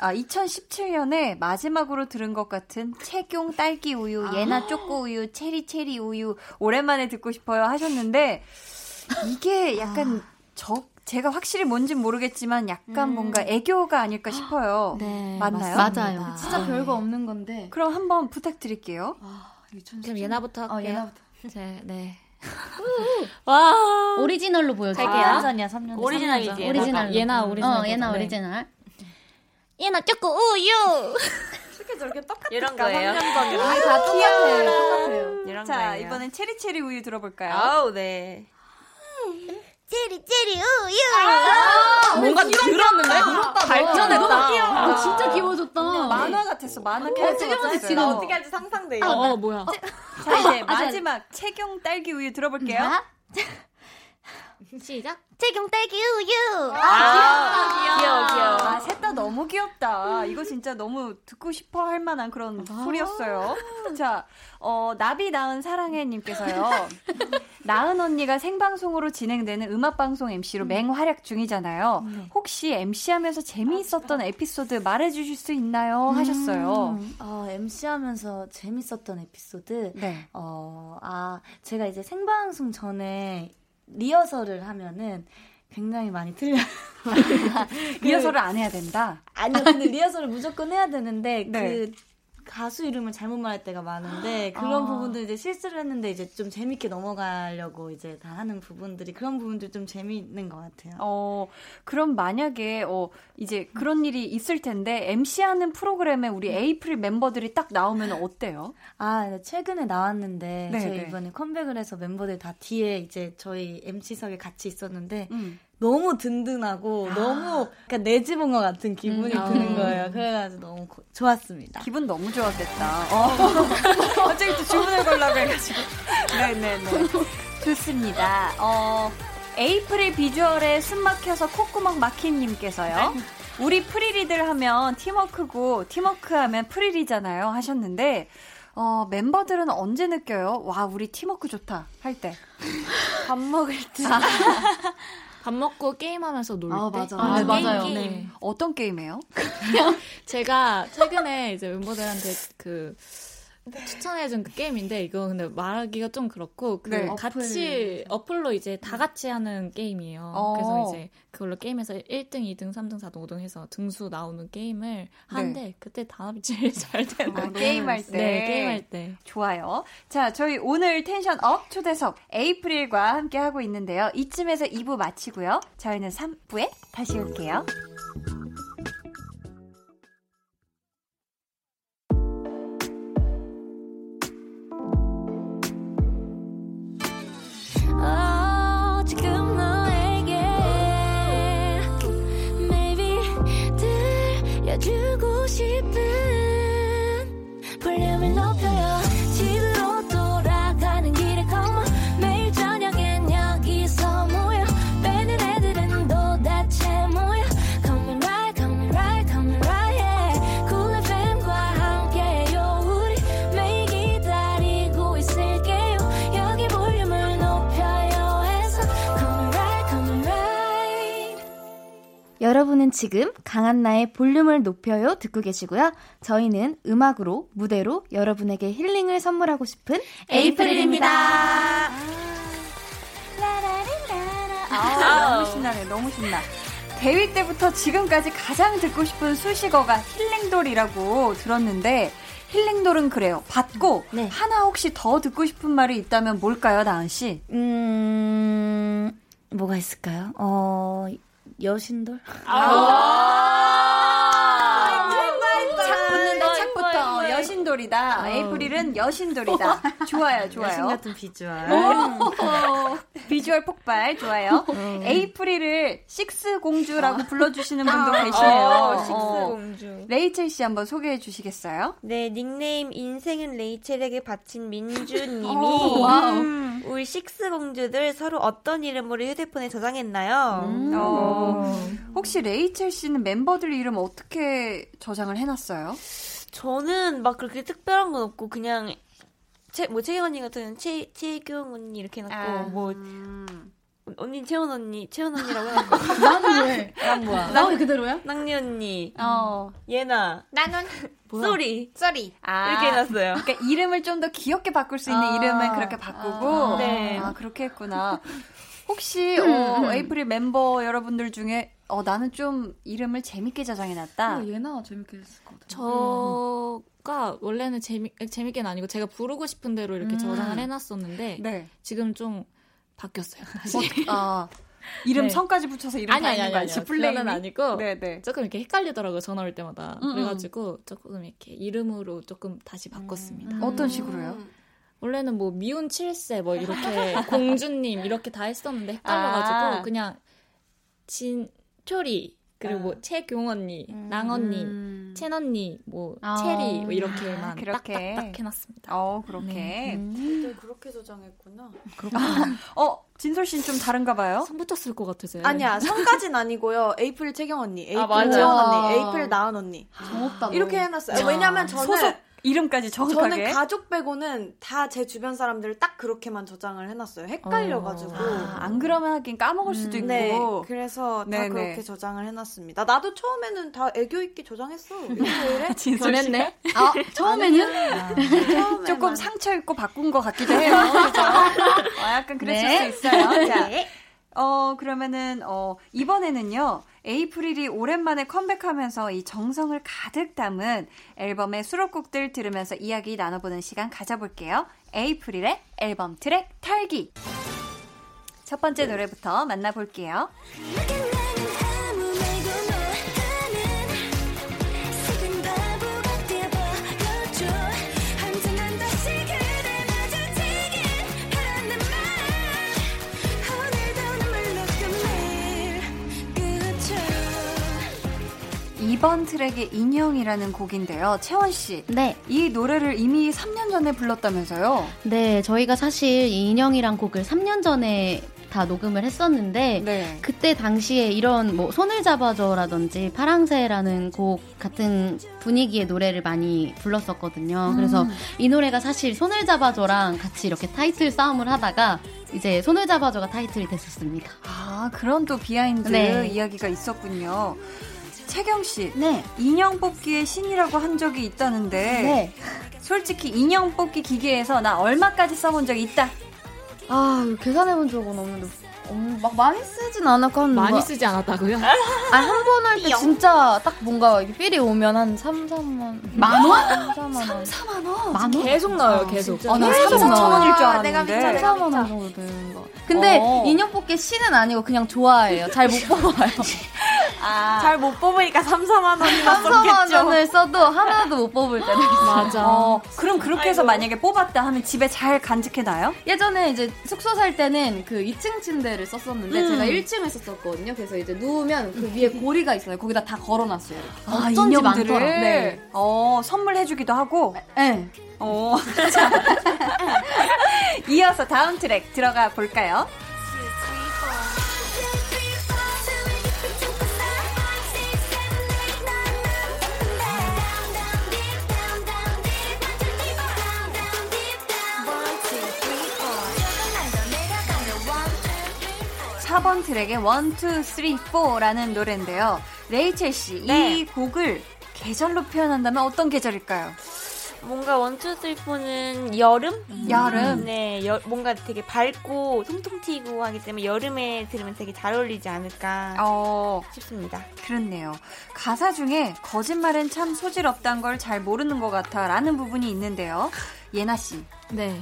아, 2017년에 마지막으로 들은 것 같은 채경 딸기 우유, 아. 예나 쪼꼬 우유, 체리 체리 우유 오랜만에 듣고 싶어요 하셨는데 이게 약간 아. 적 제가 확실히 뭔진 모르겠지만 약간 음. 뭔가 애교가 아닐까 싶어요. 네, 맞나요? 맞아요. 진짜 아, 별거 없는 건데. 그럼 한번 부탁드릴게요. 아, 그럼 예나부터 어, 할게요. 어, 예나부터. 제, 네. 와 오리지널로 보여줄게요. 3년전이야 3년. 오리지널이지. 오리지널. 예나 오리지널. 어, 예나 네. 오리지널. 예나 쪼꼬 우유. 이렇게 저렇게 똑같을까? 이런 거예요. 3년 전이라. 다 똑같아요. 똑같아요. 이런 자, 거예요. 이번엔 체리체리 우유 들어볼까요? 아우, 네. 체리 체리 우유. 아, 뭔가 들었는데 발전했다. 아, 진짜 귀여워졌다. 만화 같았어. 만화 캐릭터 지금 어떻게 할지 상상돼요. 아, 어, 뭐야? 자 이제 마지막 채경 딸기 우유 들어볼게요. 시작. 채경 딸 기 우유. 아, 아 귀여워, 귀여워. 아, 셋 다 너무 귀엽다. 이거 진짜 너무 듣고 싶어 할 만한 그런 아~ 소리였어요. 자, 어, 나비 나은 사랑해님께서요. 나은 언니가 생방송으로 진행되는 음악방송 MC로 음. 맹활약 중이잖아요. 네. 혹시 MC 하면서 재미있었던 에피소드 말해주실 수 있나요? 하셨어요. 음. 어, MC 하면서 재밌었던 에피소드? 네. 어, 아, 제가 이제 생방송 전에 리허설을 하면은 굉장히 많이 틀려요. 리허설을 안 해야 된다? 아니요, 근데 리허설을 무조건 해야 되는데, 네. 그, 가수 이름을 잘못 말할 때가 많은데 그런 아. 부분들 이제 실수를 했는데 이제 좀 재밌게 넘어가려고 이제 다 하는 부분들이 그런 부분들 좀 재미있는 것 같아요. 어 그럼 만약에 어 이제 그런 일이 있을 텐데 MC 하는 프로그램에 우리 에이프릴 멤버들이 딱 나오면 어때요? 아 네, 최근에 나왔는데 네, 저희 네. 이번에 컴백을 해서 멤버들 다 뒤에 이제 저희 MC석에 같이 있었는데. 음. 너무 든든하고 아. 너무 그러니까 내 집 온 것 같은 기분이 음. 드는 거예요. 그래가지고 너무 고, 좋았습니다. 기분 너무 좋았겠다. 어. 갑자기 또 주문을 걸라고 해가지고. 네네네. 좋습니다. 어, 에이프릴 비주얼에 숨 막혀서 콧구멍 막힌님께서요. 네. 우리 프리리들 하면 팀워크고 팀워크 하면 프리리잖아요 하셨는데 어, 멤버들은 언제 느껴요? 와, 우리 팀워크 좋다. 할 때. 밥 먹을 때. 아. 밥 먹고 게임하면서 놀 아, 때. 맞아. 아, 네, 맞아요. 게임. 네. 어떤 게임이에요? 제가 최근에 이제 멤버들한테 그 네. 추천해준 그 게임인데 이거 근데 말하기가 좀 그렇고 그 네. 같이 어플. 로 이제 다 같이 하는 게임이에요. 어. 그래서 이제 그걸로 게임에서 1등, 2등, 3등, 4등, 5등 해서 등수 나오는 게임을 하는데 네. 그때 단합이 제일 잘 되는 아, 게임할 때. 네, 게임할 때. 좋아요. 자, 저희 오늘 tension up 초대석 에이프릴과 함께 하고 있는데요. 이쯤에서 2부 마치고요. 저희는 3부에 다시 올게요. she 여러분은 지금 강한나의 볼륨을 높여요 듣고 계시고요. 저희는 음악으로, 무대로 여러분에게 힐링을 선물하고 싶은 에이프릴입니다. 아, 너무 신나네, 너무 신나. 데뷔 때부터 지금까지 가장 듣고 싶은 수식어가 힐링돌이라고 들었는데, 힐링돌은 그래요. 받고, 네. 하나 혹시 더 듣고 싶은 말이 있다면 뭘까요, 나은 씨? 음, 뭐가 있을까요? 어, 여신돌? 아~ 여신돌이다. 어. 에이프릴은 여신돌이다. 좋아요, 좋아요. 여신 같은 비주얼. 어, 비주얼 폭발, 좋아요. 음. 에이프릴을 식스 공주라고 어. 불러주시는 분도 아. 계시네요. 어, 식스 공주. 레이첼 씨 한번 소개해 주시겠어요? 네, 닉네임 인생은 레이첼에게 바친 민주님이 음, 우리 식스 공주들 서로 어떤 이름으로 휴대폰에 저장했나요? 음. 어. 혹시 레이첼 씨는 멤버들 이름 어떻게 저장을 해놨어요? 저는 막 그렇게 특별한 건 없고 그냥 채, 뭐 채경 언니 같은 채 채경 언니 이렇게 해놨고 아, 뭐 음. 언니 채원 언니 채원 언니라고 해놨고 나는 왜? 난 뭐야? 나는 그대로야? 나은이 언니 어 예나 나는 쏠이 쏠이 아, 이렇게 해놨어요. 그러니까 이름을 좀 더 귀엽게 바꿀 수 있는 아, 이름은 그렇게 바꾸고 아, 네. 아 그렇게 했구나. 혹시 어, 음. 에이프릴 멤버 여러분들 중에 어 나는 좀 이름을 재밌게 저장해놨다. 어, 얘나 재밌게 했을 것 같아. 저가 원래는 재미 재밌게는 아니고 제가 부르고 싶은 대로 이렇게 음. 저장을 해놨었는데 네. 지금 좀 바뀌었어요. 다시. 어, 아. 이름 네. 성까지 붙여서 이름 아니, 다 아니, 있는 거지 플레이는 아니고 네네. 네. 조금 이렇게 헷갈리더라고요 전화 올 때마다 음, 음. 그래가지고 조금 이렇게 이름으로 조금 다시 바꿨습니다 음. 어떤 식으로요? 원래는 뭐 미운 7세 뭐 이렇게 공주님 이렇게 다 했었는데 헷갈려가지고 아. 그냥 진 초리 그리고 뭐 아. 최경 언니, 음. 랑 언니, 음. 첸 언니, 뭐 아. 체리 뭐 이렇게만 아, 그렇게. 딱딱딱 해놨습니다. 어 그렇게. 네. 음. 그렇게 저장했구나. 어 진솔 씨는 좀 다른가 봐요. 성 붙었을 것 같아서요. 아니야 성까진 아니고요. 에이플 최경 언니, 에이플 아, 재원 언니, 에이플 나은 언니. 정없다. 이렇게 해놨어요. 왜냐면 저는 소속 이름까지 정확하게. 저는 가족 빼고는 다 제 주변 사람들 딱 그렇게만 저장을 해놨어요. 헷갈려가지고. 어. 아, 안 그러면 하긴 까먹을 수도 음, 있고. 네, 그래서 다 네네. 그렇게 저장을 해놨습니다. 나도 처음에는 다 애교 있게 저장했어. 이래? 진솔했네. 아, 처음에는? 아, 조금 상처 입고 바꾼 것 같기도 해요. 그죠? 어, 약간 그랬을 네. 수 있어요. 자, 어, 그러면은, 어, 이번에는요. 에이프릴이 오랜만에 컴백하면서 이 정성을 가득 담은 앨범의 수록곡들 들으면서 이야기 나눠보는 시간 가져볼게요. 에이프릴의 앨범 트랙 탈기. 첫 번째 노래부터 만나볼게요. 이번 트랙의 인형이라는 곡인데요. 채원 씨. 네. 이 노래를 이미 3년 전에 불렀다면서요? 네, 저희가 사실 이 인형이란 곡을 3년 전에 다 녹음을 했었는데 네. 그때 당시에 이런 뭐 손을 잡아줘라든지 파랑새라는 곡 같은 분위기의 노래를 많이 불렀었거든요. 음. 그래서 이 노래가 사실 손을 잡아줘랑 같이 이렇게 타이틀 싸움을 하다가 이제 손을 잡아줘가 타이틀이 됐었습니다. 아 그런 또 behind 네. 이야기가 있었군요. 채경 씨, 네. 인형 뽑기의 신이라고 한 적이 있다는데 네. 솔직히 인형 뽑기 기계에서 나 얼마까지 써본 적이 있다. 아 계산해본 적은 없는데 음, 막 많이 쓰진 않았고 한 많이 뭐, 쓰지 않았다고요? 아한 번 할 때 진짜 딱 뭔가 feel이 오면 한 3, 4만 만 원? 3, 4만 원. 3, 4만 원? 만 원? 계속 나와요, 계속. 아, 나 3, 4천 원일 줄 알았는데. 내가 3, 4만 원 정도 되는 거. 근데 어. 인형 뽑기 신은 아니고 그냥 좋아해요. 잘 못 뽑아요. 아. 잘못 뽑으니까 3, 4만 원이나 3, 4만 원을 써도 하나도 못 뽑을 때가 있어요. 맞아. 어, 그럼 그렇게 해서 만약에 뽑았다 하면 집에 잘 간직해놔요? 예전에 이제 숙소 살 때는 그 2층 침대를 썼었는데 음. 제가 1층을 썼었거든요. 그래서 이제 누우면 그 위에 고리가 있어요. 거기다 다 걸어놨어요. 아, 인형들을? 네. 어, 선물해주기도 하고? 네. 어. 이어서 다음 트랙 들어가 볼까요? 4번 트랙의 1, 2, 3, 4라는 노래인데요. 레이첼 씨, 네. 이 곡을 계절로 표현한다면 어떤 계절일까요? 뭔가 원투 쓰리포는 여름? 여름? 네, 여, 뭔가 되게 밝고 통통 튀고 하기 때문에 여름에 들으면 되게 잘 어울리지 않을까 어, 싶습니다. 그렇네요. 가사 중에 거짓말은 참 소질없단 걸 잘 모르는 것 같아 라는 부분이 있는데요. 예나 씨. 네.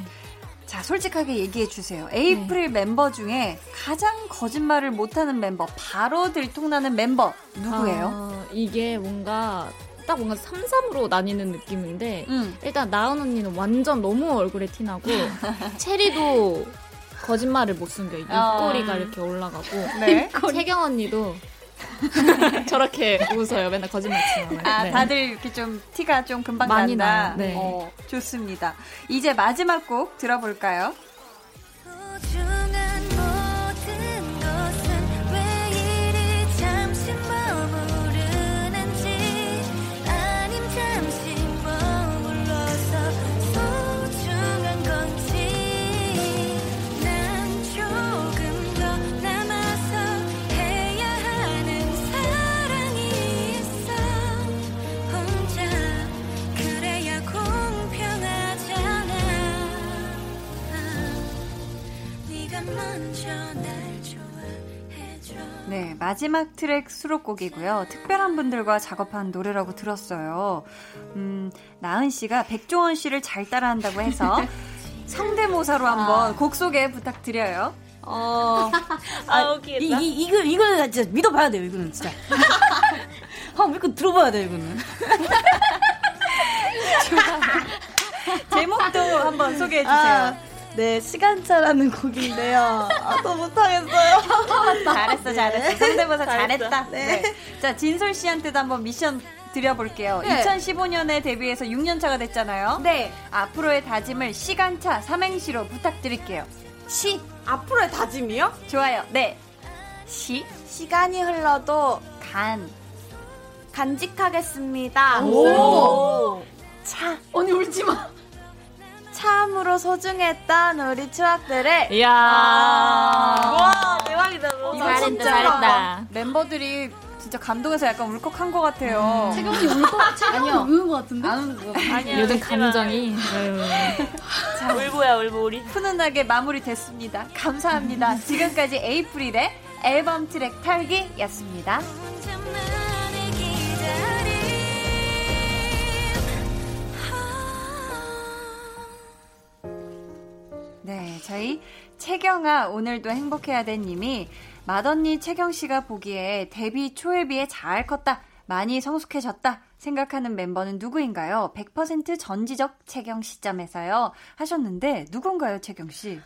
자, 솔직하게 얘기해 주세요. 에이프릴 네. 멤버 중에 가장 거짓말을 못하는 멤버, 바로 들통나는 멤버 누구예요? 어, 이게 뭔가 딱 뭔가 3, 3으로 나뉘는 느낌인데 음. 일단 나은 언니는 완전 너무 얼굴에 티나고 체리도 거짓말을 못 숨겨. 입꼬리가 어. 이렇게 올라가고 네. 채경 언니도 저렇게 웃어요. 맨날 거짓말 치면. 아, 네. 다들 이렇게 좀 티가 좀 금방 많이 난다. 나 네. 어, 좋습니다. 이제 마지막 곡 들어볼까요? 네, 마지막 트랙 수록곡이고요. 특별한 분들과 작업한 노래라고 들었어요. 음, 나은 씨가 백종원 씨를 잘 따라한다고 해서 성대모사로 한번 아. 곡 소개 부탁드려요. 어, 아, 아 이, 이, 이거, 이거는 진짜 믿어봐야 돼요, 이거는 진짜. 한번 믿고 들어봐야 돼요, 이거는. 제목도 한번 소개해 주세요. 아. 네, 시간차라는 곡인데요. 아, 더 못하겠어요. 잘했어, 잘했어. 네. 성대모사 잘했다. 네. 네. 자, 진솔 씨한테도 한번 미션 드려볼게요. 네. 2015년에 데뷔해서 6년 차가 됐잖아요. 네. 앞으로의 다짐을 시간차 삼행시로 부탁드릴게요. 시. 앞으로의 다짐이요? 좋아요. 네. 시. 시간이 흘러도 간. 간직하겠습니다. 오. 오. 차. 언니 울지 마. 참으로 소중했던 우리 추억들을 이야 와 대박이다 너무 잘했다 잘했다 멤버들이 진짜 감동해서 약간 울컥한 것 같아요. 음. 채경이 울컥 채경이 우는 것 같은데? 안 아니야. 요즘 감정이 자 울보야 울보 우리 훈훈하게 마무리 됐습니다. 감사합니다. 지금까지 에이프릴의 앨범 트랙 탈기였습니다. 저희 채경아 오늘도 행복해야 된 님이 맏언니 채경 씨가 보기에 데뷔 초에 비해 잘 컸다. 많이 성숙해졌다 생각하는 멤버는 누구인가요? 100% 전지적 채경 시점에서요. 하셨는데 누군가요, 채경 씨?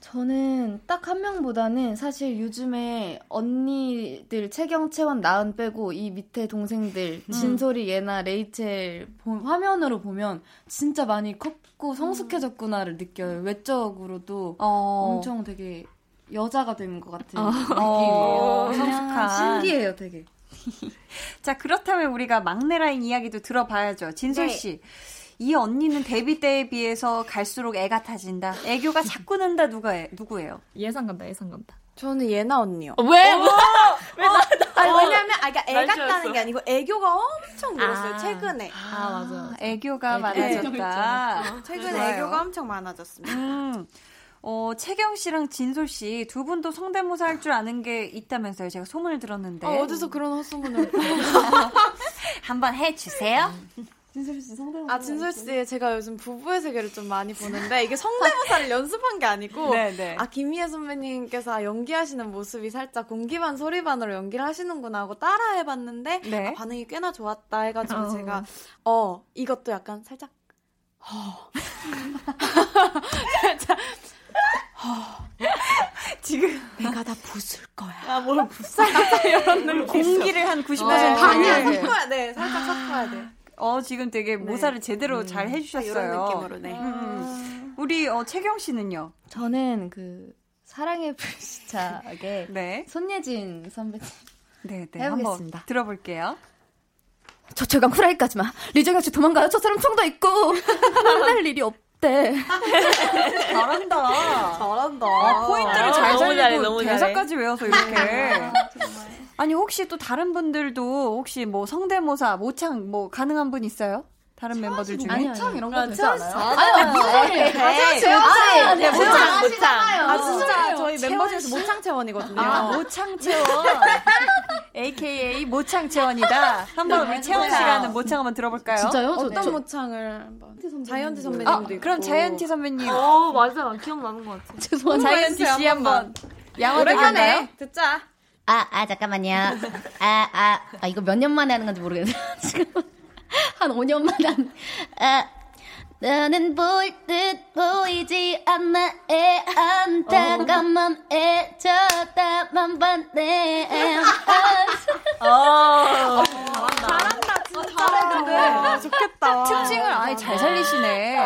저는 딱 한 명보다는 사실 요즘에 언니들 채경, 채원, 나은 빼고 이 밑에 동생들 음. 진솔이, 예나, 레이첼 화면으로 보면 진짜 많이 컸 고 성숙해졌구나를 느껴요. 외적으로도 어. 엄청 되게 여자가 된것 같은 어. 느낌이에요. 성숙한. 신기해요, 되게. 자, 그렇다면 우리가 막내 라인 이야기도 들어봐야죠. 진솔 네. 씨. 네. 이 언니는 데뷔 때에 비해서 갈수록 애가 타진다. 애교가 자꾸 는다 누가 누구예요? 예상 간다, 예상 간다. 저는 예나 언니요. 어, 왜? 뭐? 왜 나, 나, 아니, 왜냐면, 아, 그러니까 애 같다는 게 아니고 애교가 엄청 늘었어요, 아, 최근에. 아, 맞아. 애교가 많아졌다. 최근에 좋아요. 애교가 엄청 많아졌습니다. 음. 어, 채경 씨랑 진솔 씨 두 분도 성대모사 할 줄 아는 게 있다면서요. 제가 소문을 들었는데. 어, 어디서 그런 헛소문을. 한번 해주세요. 진솔 씨 성대모사. 아, 진솔 씨, 제가 요즘 부부의 세계를 좀 많이 보는데, 이게 성대모사를 연습한 게 아니고, 네네. 네. 아, 김희애 선배님께서 연기하시는 모습이 살짝 공기 반 소리 반으로 연기를 하시는구나 하고 따라 해봤는데, 네. 아, 반응이 꽤나 좋았다 해가지고 어. 제가, 어, 이것도 약간 살짝, 어. 살짝, 지금 내가 다 부술 거야. 아, 뭘? 이런 공기를 한 90% 어, 아니야, 섞어야 돼. 살짝 섞어야 돼. 어, 지금 되게 네. 모사를 제대로 음. 잘 해주셨어요. 이런 느낌으로, 네. 음. 음. 우리, 어, 채경 씨는요? 저는 그, 사랑의 불시착의 네. 손예진 선배님. 네, 네. 해보겠습니다. 한번 들어볼게요. 저 최강 후라이까지 마. 리정현 씨 도망가요. 저 사람 총도 있고. 만날 일이 없. 때 잘한다. 잘한다. 아, 포인트를 잘 살리고 대사까지 외워서 이렇게. 아 니 혹시 또 다른 분들도 혹시 뭐 성대모사 모창 뭐 가능한 분 있어요? 다른 멤버들 중에 아니, 모창 이런 거 되지 않아요? 아니 무슨 소리예요? 채원 모창 모창 아 진짜 저희 멤버 중에서 모창 채원이거든요. 아 모창 채원 AKA 모창 채원이다. 한번 우리 채원 씨라는 모창 한번 들어볼까요? 진짜요? 어떤 저, 모창을 한번 자이언티 선배님도 아, 있고 그럼 자이언티 선배님. 어 맞아 기억나는 것 같아. 죄송합니다. 자이언티 씨 한번 양호 오랜만에 듣자. 아, 아, 잠깐만요. 아, 아, 아, 이거 몇 년 만에 하는 건지 모르겠어요. 지금. 한 5년 만에 한, 아, 너는 볼듯 보이지 않나 애 안타까운 맘에 저다만 봤네 어, 잘한다 진짜 잘해 좋겠다 특징을 아예 잘 살리시네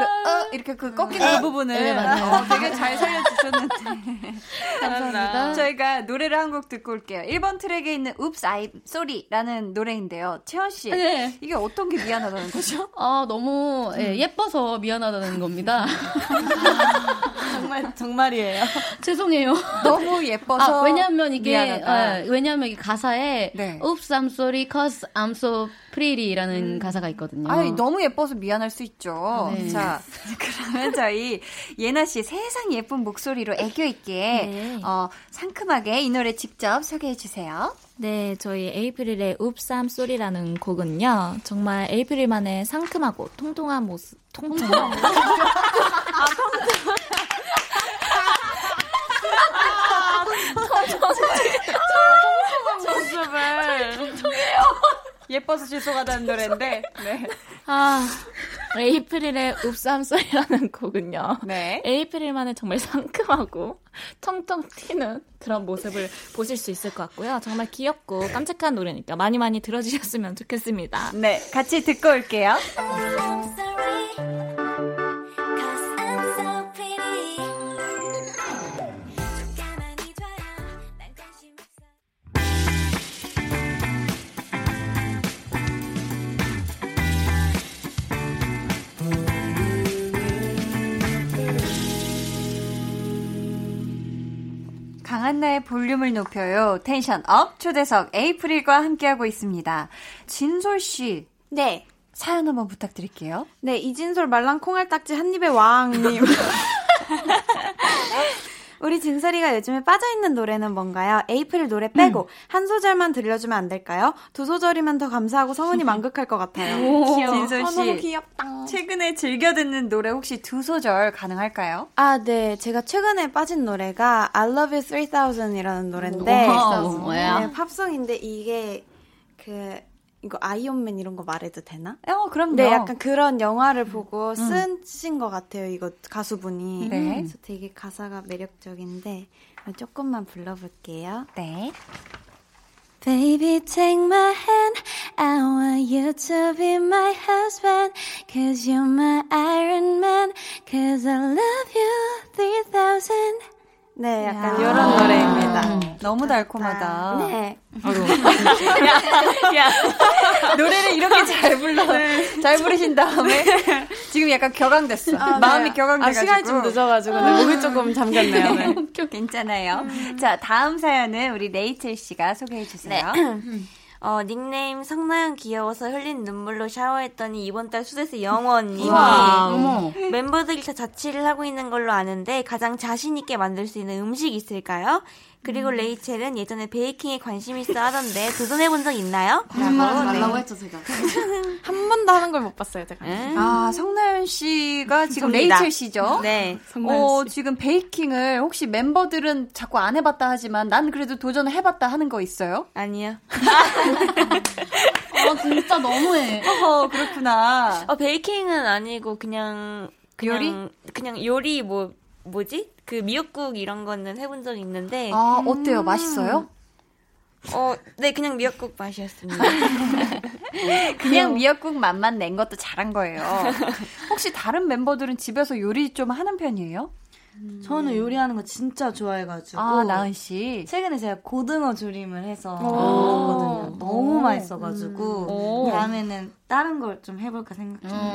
그, 어, 이렇게 그 꺾이는 그 어, 부분을 네, 어, 되게 잘 살려주셨는데. 감사합니다. 저희가 노래를 한 곡 듣고 올게요. 1번 트랙에 있는 Oops, I'm Sorry라는 노래인데요. 채원씨. 네. 이게 어떤 게 미안하다는 거죠? 아, 너무 예, 예뻐서 미안하다는 겁니다. 정말, 정말이에요. 죄송해요. 너무 예뻐서. 아, 왜냐면 이게, 아, 왜냐면 이게 가사에 네. Oops, I'm sorry, cause I'm so pretty라는 음. 가사가 있거든요. 아 너무 예뻐서 미안할 수 있죠. 네. 자, 그러면 저희 예나 씨 세상 예쁜 목소리로 애교 있게 네. 어, 상큼하게 이 노래 직접 소개해 주세요. 네, 저희 에이프릴의 읍삼 소리라는 곡은요. 정말 에이프릴만의 상큼하고 통통한 모습, 통통한 모습. 아, 통통. 예뻐서 실속하다는 노래인데. 네. 아, 에이프릴의 읍삼소리라는 곡은요. 네. 에이프릴만의 정말 상큼하고 텅텅 튀는 그런 모습을 보실 수 있을 것 같고요. 정말 귀엽고 깜찍한 노래니까 많이 많이 들어주셨으면 좋겠습니다. 네, 같이 듣고 올게요. 강한나의 볼륨을 높여요. tension up 초대석 에이프릴과 함께하고 있습니다. 진솔 씨. 네. 사연 한번 부탁드릴게요. 네, 이진솔 말랑 콩알딱지 한 입의 왕님. 우리 진솔이가 요즘에 빠져있는 노래는 뭔가요? 에이프릴 노래 빼고 음. 한 소절만 들려주면 안 될까요? 두 소절이면 더 감사하고 성은이 망극할 것 같아요. 진솔 씨. 아, 너무 귀엽다. 최근에 즐겨 듣는 노래 혹시 두 소절 가능할까요? 아, 네. 제가 최근에 빠진 노래가 I Love You 3000이라는 노래인데. 네, 팝송인데 이게 그 이거 아이언맨 이런 거 말해도 되나? 어, 그럼요. 네, 약간 그런 영화를 보고 음. 쓴신 것 같아요. 이거 가수분이. 네. 그래서 되게 가사가 매력적인데 조금만 불러볼게요. 네. Baby, take my hand. I want you to be my husband. Cause you're my Iron Man. Cause I love you 3000. 네, 약간 이런 아~ 노래입니다. 음, 너무 달콤하다. 네. 야, 야. 노래를 이렇게 잘 불러, 네. 잘 부르신 다음에 지금 약간 격앙됐어. 아, 마음이 네. 격앙돼가지고. 아, 시간이 좀 늦어가지고 네, 목이 조금 잠겼네요. 네. 괜찮아요. 음. 자, 다음 사연은 우리 레이첼 씨가 소개해 주세요. 네. 어, 닉네임 성나연 귀여워서 흘린 눈물로 샤워했더니 이번 달 수도세 영원님이 멤버들이 다 자취를 하고 있는 걸로 아는데 가장 자신 있게 만들 수 있는 음식 있을까요? 그리고 음. 레이첼은 예전에 베이킹에 관심 있어 하던데 도전해 본 적 있나요? 라고 말라고 네. 했죠 제가 한 번도 하는 걸 못 봤어요 제가 음. 아 성나연 씨가 지금 레이첼 씨죠? 네 어, 지금 베이킹을 혹시 멤버들은 자꾸 안 해봤다 하지만 난 그래도 도전을 해봤다 하는 거 있어요? 아니요 어 진짜 너무해 어 그렇구나 어 베이킹은 아니고 그냥 그냥 요리? 그냥 요리 뭐 뭐지? 그 미역국 이런 거는 해본 적이 있는데. 아, 어때요? 음. 맛있어요? 어, 네, 그냥 미역국 맛이었습니다. 그냥 미역국 맛만 낸 것도 잘한 거예요. 혹시 다른 멤버들은 집에서 요리 좀 하는 편이에요? 음. 저는 요리하는 거 진짜 좋아해가지고. 아, 나은 씨. 최근에 제가 고등어 조림을 해서 먹었거든요. 너무 맛있어가지고. 음. 다음에는 다른 걸 좀 해볼까 생각 중입니다.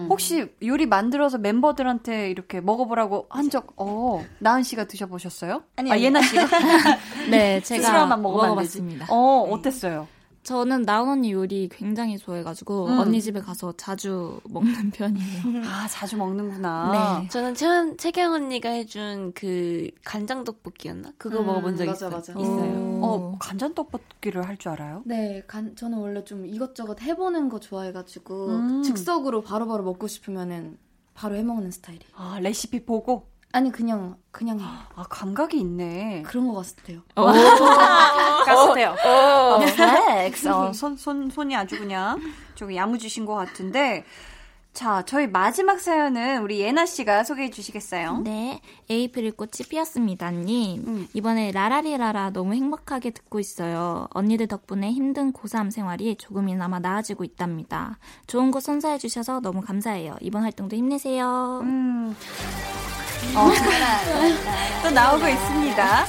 음. 혹시 요리 만들어서 멤버들한테 이렇게 먹어보라고 한 적, 어, 나은 씨가 드셔보셨어요? 아니, 아, 예나 씨가? 네, 제가 먹어봤습니다. 어, 어땠어요? 저는 나은 언니 요리 굉장히 좋아해가지고 음. 언니 집에 가서 자주 먹는 편이에요. 아 자주 먹는구나. 네. 저는 최, 채경 언니가 해준 그 간장 떡볶이였나? 그거 음, 먹어본 적 맞아, 있어요. 맞아. 있어요. 어 간장 떡볶이를 할 줄 알아요? 네, 간, 저는 원래 좀 이것저것 해보는 거 좋아해가지고 음. 즉석으로 바로바로 바로 먹고 싶으면은 바로 해먹는 스타일이. 아 레시피 보고? 아니 그냥 그냥 해. 아 감각이 있네. 그런 것 같아요. 같아요. 어. 어, 손, 손, 손이 아주 그냥 좀 야무지신 것 같은데. 자, 저희 마지막 사연은 우리 예나 씨가 소개해 주시겠어요? 네. 에이프릴 꽃이 피었습니다님. 음. 이번에 라라리라라 너무 행복하게 듣고 있어요. 언니들 덕분에 힘든 고3 생활이 조금이나마 나아지고 있답니다. 좋은 곳 선사해 주셔서 너무 감사해요. 이번 활동도 힘내세요. 음. 어, 또 나오고 있습니다.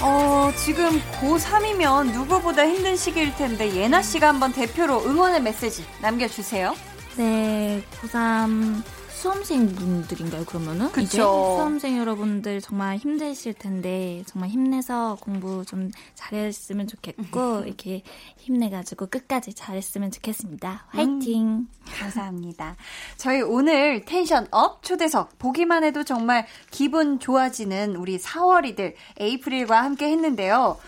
어, 지금 고3이면 누구보다 힘든 시기일 텐데 예나 씨가 한번 대표로 응원의 메시지 남겨주세요. 네, 고3 수험생 분들인가요, 그러면은? 그쵸. 이제 수험생 여러분들 정말 힘드실 텐데, 정말 힘내서 공부 좀 잘했으면 좋겠고, 이렇게 힘내가지고 끝까지 잘했으면 좋겠습니다. 화이팅! 음, 감사합니다. 저희 오늘 tension up 초대석, 보기만 해도 정말 기분 좋아지는 우리 4월이들 에이프릴과 함께 했는데요.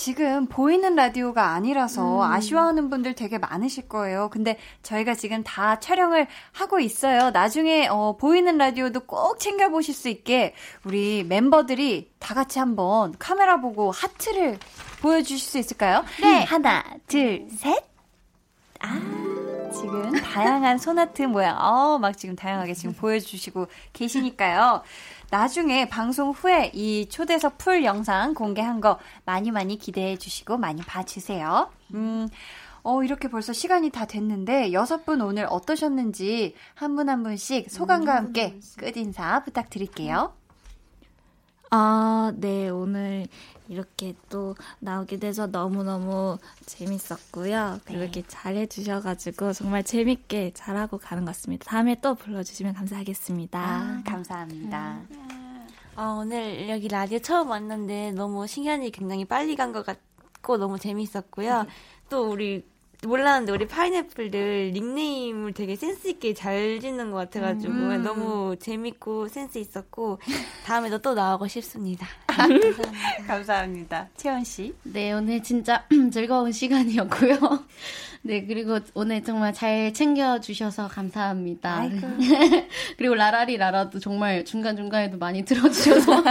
지금 보이는 라디오가 아니라서 음. 아쉬워하는 분들 되게 많으실 거예요. 근데 저희가 지금 다 촬영을 하고 있어요. 나중에 어, 보이는 라디오도 꼭 챙겨보실 수 있게 우리 멤버들이 다 같이 한번 카메라 보고 하트를 보여주실 수 있을까요? 네. 하나, 둘, 셋. 아, 지금 다양한 손아트 모양, 어, 막 지금 다양하게 지금 보여주시고 계시니까요. 나중에 방송 후에 이 초대석 풀 영상 공개한 거 많이 많이 기대해 주시고 많이 봐주세요. 음, 어, 이렇게 벌써 시간이 다 됐는데, 여섯 분 오늘 어떠셨는지 한 분한 한 분씩 소감과 함께 끝인사 부탁드릴게요. 아, 네, 오늘 이렇게 또 나오게 돼서 너무너무 재밌었고요. 그리고 네. 이렇게 잘해주셔가지고 정말 재밌게 잘하고 가는 것 같습니다. 다음에 또 불러주시면 감사하겠습니다. 아, 감사합니다. 아, 오늘 여기 라디오 처음 왔는데 너무 시간이 굉장히 빨리 간 것 같고 너무 재밌었고요. 네. 또 우리 몰랐는데 우리 파인애플들 닉네임을 되게 센스 있게 잘 짓는 것 같아가지고 음. 너무 재밌고 센스 있었고 다음에도 또 나오고 싶습니다. 감사합니다. 감사합니다. 채원 씨. 네 오늘 진짜 즐거운 시간이었고요. 네 그리고 오늘 정말 잘 챙겨 주셔서 감사합니다. 그리고 라라리 라라도 정말 중간 중간에도 많이 들어주셔서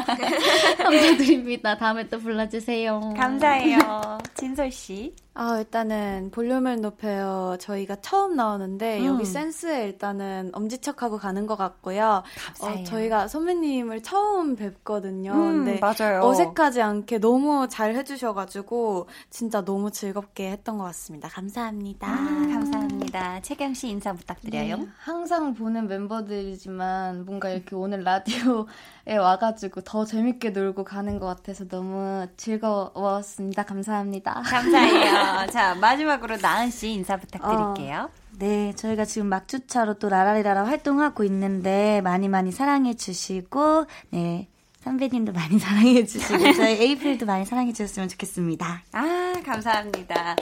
감사드립니다. 다음에 또 불러주세요. 감사해요. 진솔 씨. 아, 일단은 볼륨을 높여요. 저희가 처음 나오는데 음. 여기 센스에 일단은 엄지척하고 가는 것 같고요. 어, 저희가 선배님을 처음 뵙거든요. 음, 근데 맞아요. 어색하지 않게 너무 잘 해주셔가지고 진짜 너무 즐겁게 했던 것 같습니다. 감사합니다. 음, 감사합니다. 채경 씨 인사 부탁드려요. 네, 항상 보는 멤버들이지만 뭔가 이렇게 오늘 라디오에 와가지고 더 재밌게 놀고 가는 것 같아서 너무 즐거웠습니다. 감사합니다. 감사해요. 자, 마지막으로 나은 씨 인사 부탁드릴게요. 어, 네, 저희가 지금 막주차로 또 라라리라라 활동하고 있는데 많이 많이 사랑해 주시고 네. 선배님도 많이 사랑해 주시고 저희 에이프릴도 많이 사랑해 주셨으면 좋겠습니다. 아, 감사합니다.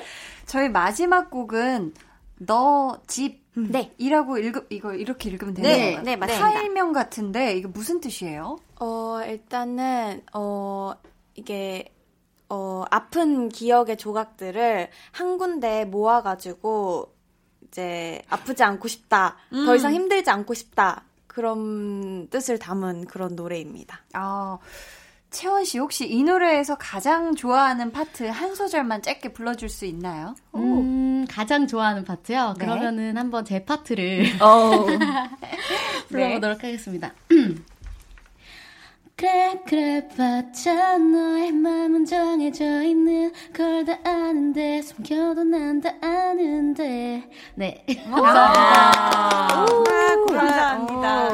저희 마지막 곡은 너 집. 음. 네. 이라고 읽, 이거 이렇게 읽으면 되는 네, 건가요? 네, 맞습니다. 타일명 같은데 이게 무슨 뜻이에요? 어, 일단은 어 이게 어, 아픈 기억의 조각들을 한 군데 모아가지고 이제 아프지 않고 싶다. 음. 더 이상 힘들지 않고 싶다. 그런 뜻을 담은 그런 노래입니다. 아, 채원 씨 혹시 이 노래에서 가장 좋아하는 파트 한 소절만 짧게 불러줄 수 있나요? 음, 가장 좋아하는 파트요? 네. 그러면은 한번 제 파트를 어. 불러보도록 네. 하겠습니다. 그래 그래 봤자 너의 맘은 정해져 있는 걸 다 아는데 숨겨도 난 다 아는데 네 감사합니다 아, 감사합니다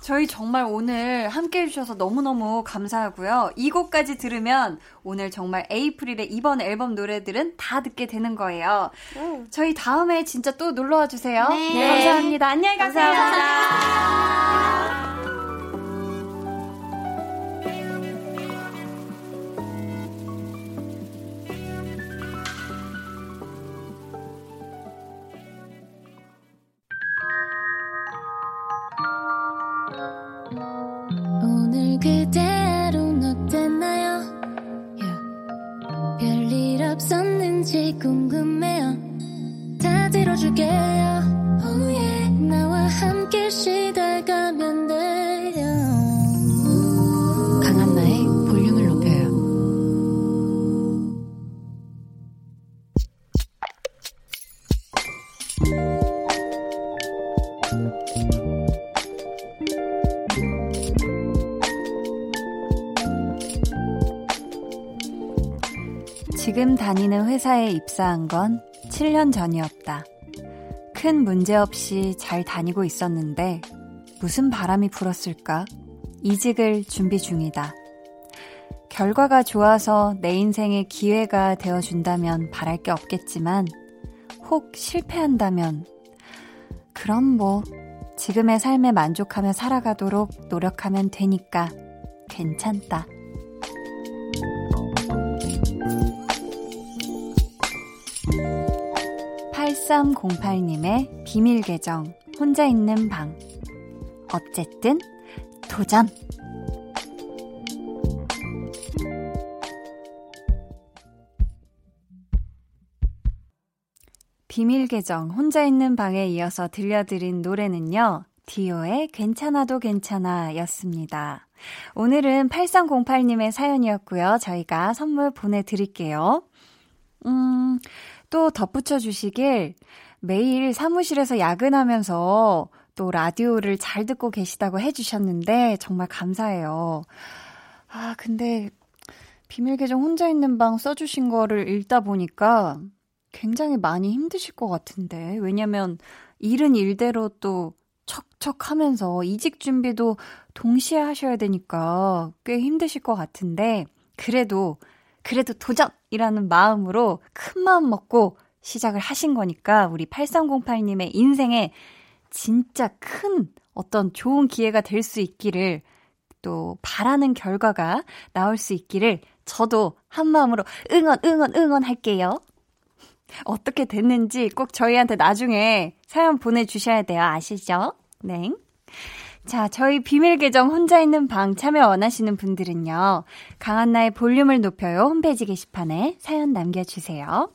저희 정말 오늘 함께 해주셔서 너무너무 감사하고요. 이 곡까지 들으면 오늘 정말 에이프릴의 이번 앨범 노래들은 다 듣게 되는 거예요. 음. 저희 다음에 진짜 또 놀러와 주세요. 네. 네. 감사합니다. 안녕히 가세요. 감사합니다. 회사에 입사한 건 7년 전이었다. 큰 문제 없이 잘 다니고 있었는데 무슨 바람이 불었을까? 이직을 준비 중이다. 결과가 좋아서 내 인생의 기회가 되어준다면 바랄 게 없겠지만 혹 실패한다면 그럼 뭐 지금의 삶에 만족하며 살아가도록 노력하면 되니까 괜찮다. 8308님의 비밀 계정, 혼자 있는 방. 어쨌든, 도전! 비밀 계정, 혼자 있는 방에 이어서 들려드린 노래는요, 디오의 괜찮아도 괜찮아 였습니다. 오늘은 8308님의 사연이었고요. 저희가 선물 보내드릴게요. 음, 또 덧붙여 주시길 매일 사무실에서 야근하면서 또 라디오를 잘 듣고 계시다고 해주셨는데 정말 감사해요. 아, 근데 비밀 계정 혼자 있는 방 써주신 거를 읽다 보니까 굉장히 많이 힘드실 것 같은데. 왜냐면 일은 일대로 또 척척 하면서 이직 준비도 동시에 하셔야 되니까 꽤 힘드실 것 같은데. 그래도 그래도 도전이라는 마음으로 큰 마음 먹고 시작을 하신 거니까 우리 8308님의 인생에 진짜 큰 어떤 좋은 기회가 될 수 있기를 또 바라는 결과가 나올 수 있기를 저도 한 마음으로 응원, 응원, 응원 할게요. 어떻게 됐는지 꼭 저희한테 나중에 사연 보내주셔야 돼요. 아시죠? 네. 자, 저희 비밀 계정 혼자 있는 방 참여 원하시는 분들은요. 강한나의 볼륨을 높여요 홈페이지 게시판에 사연 남겨주세요.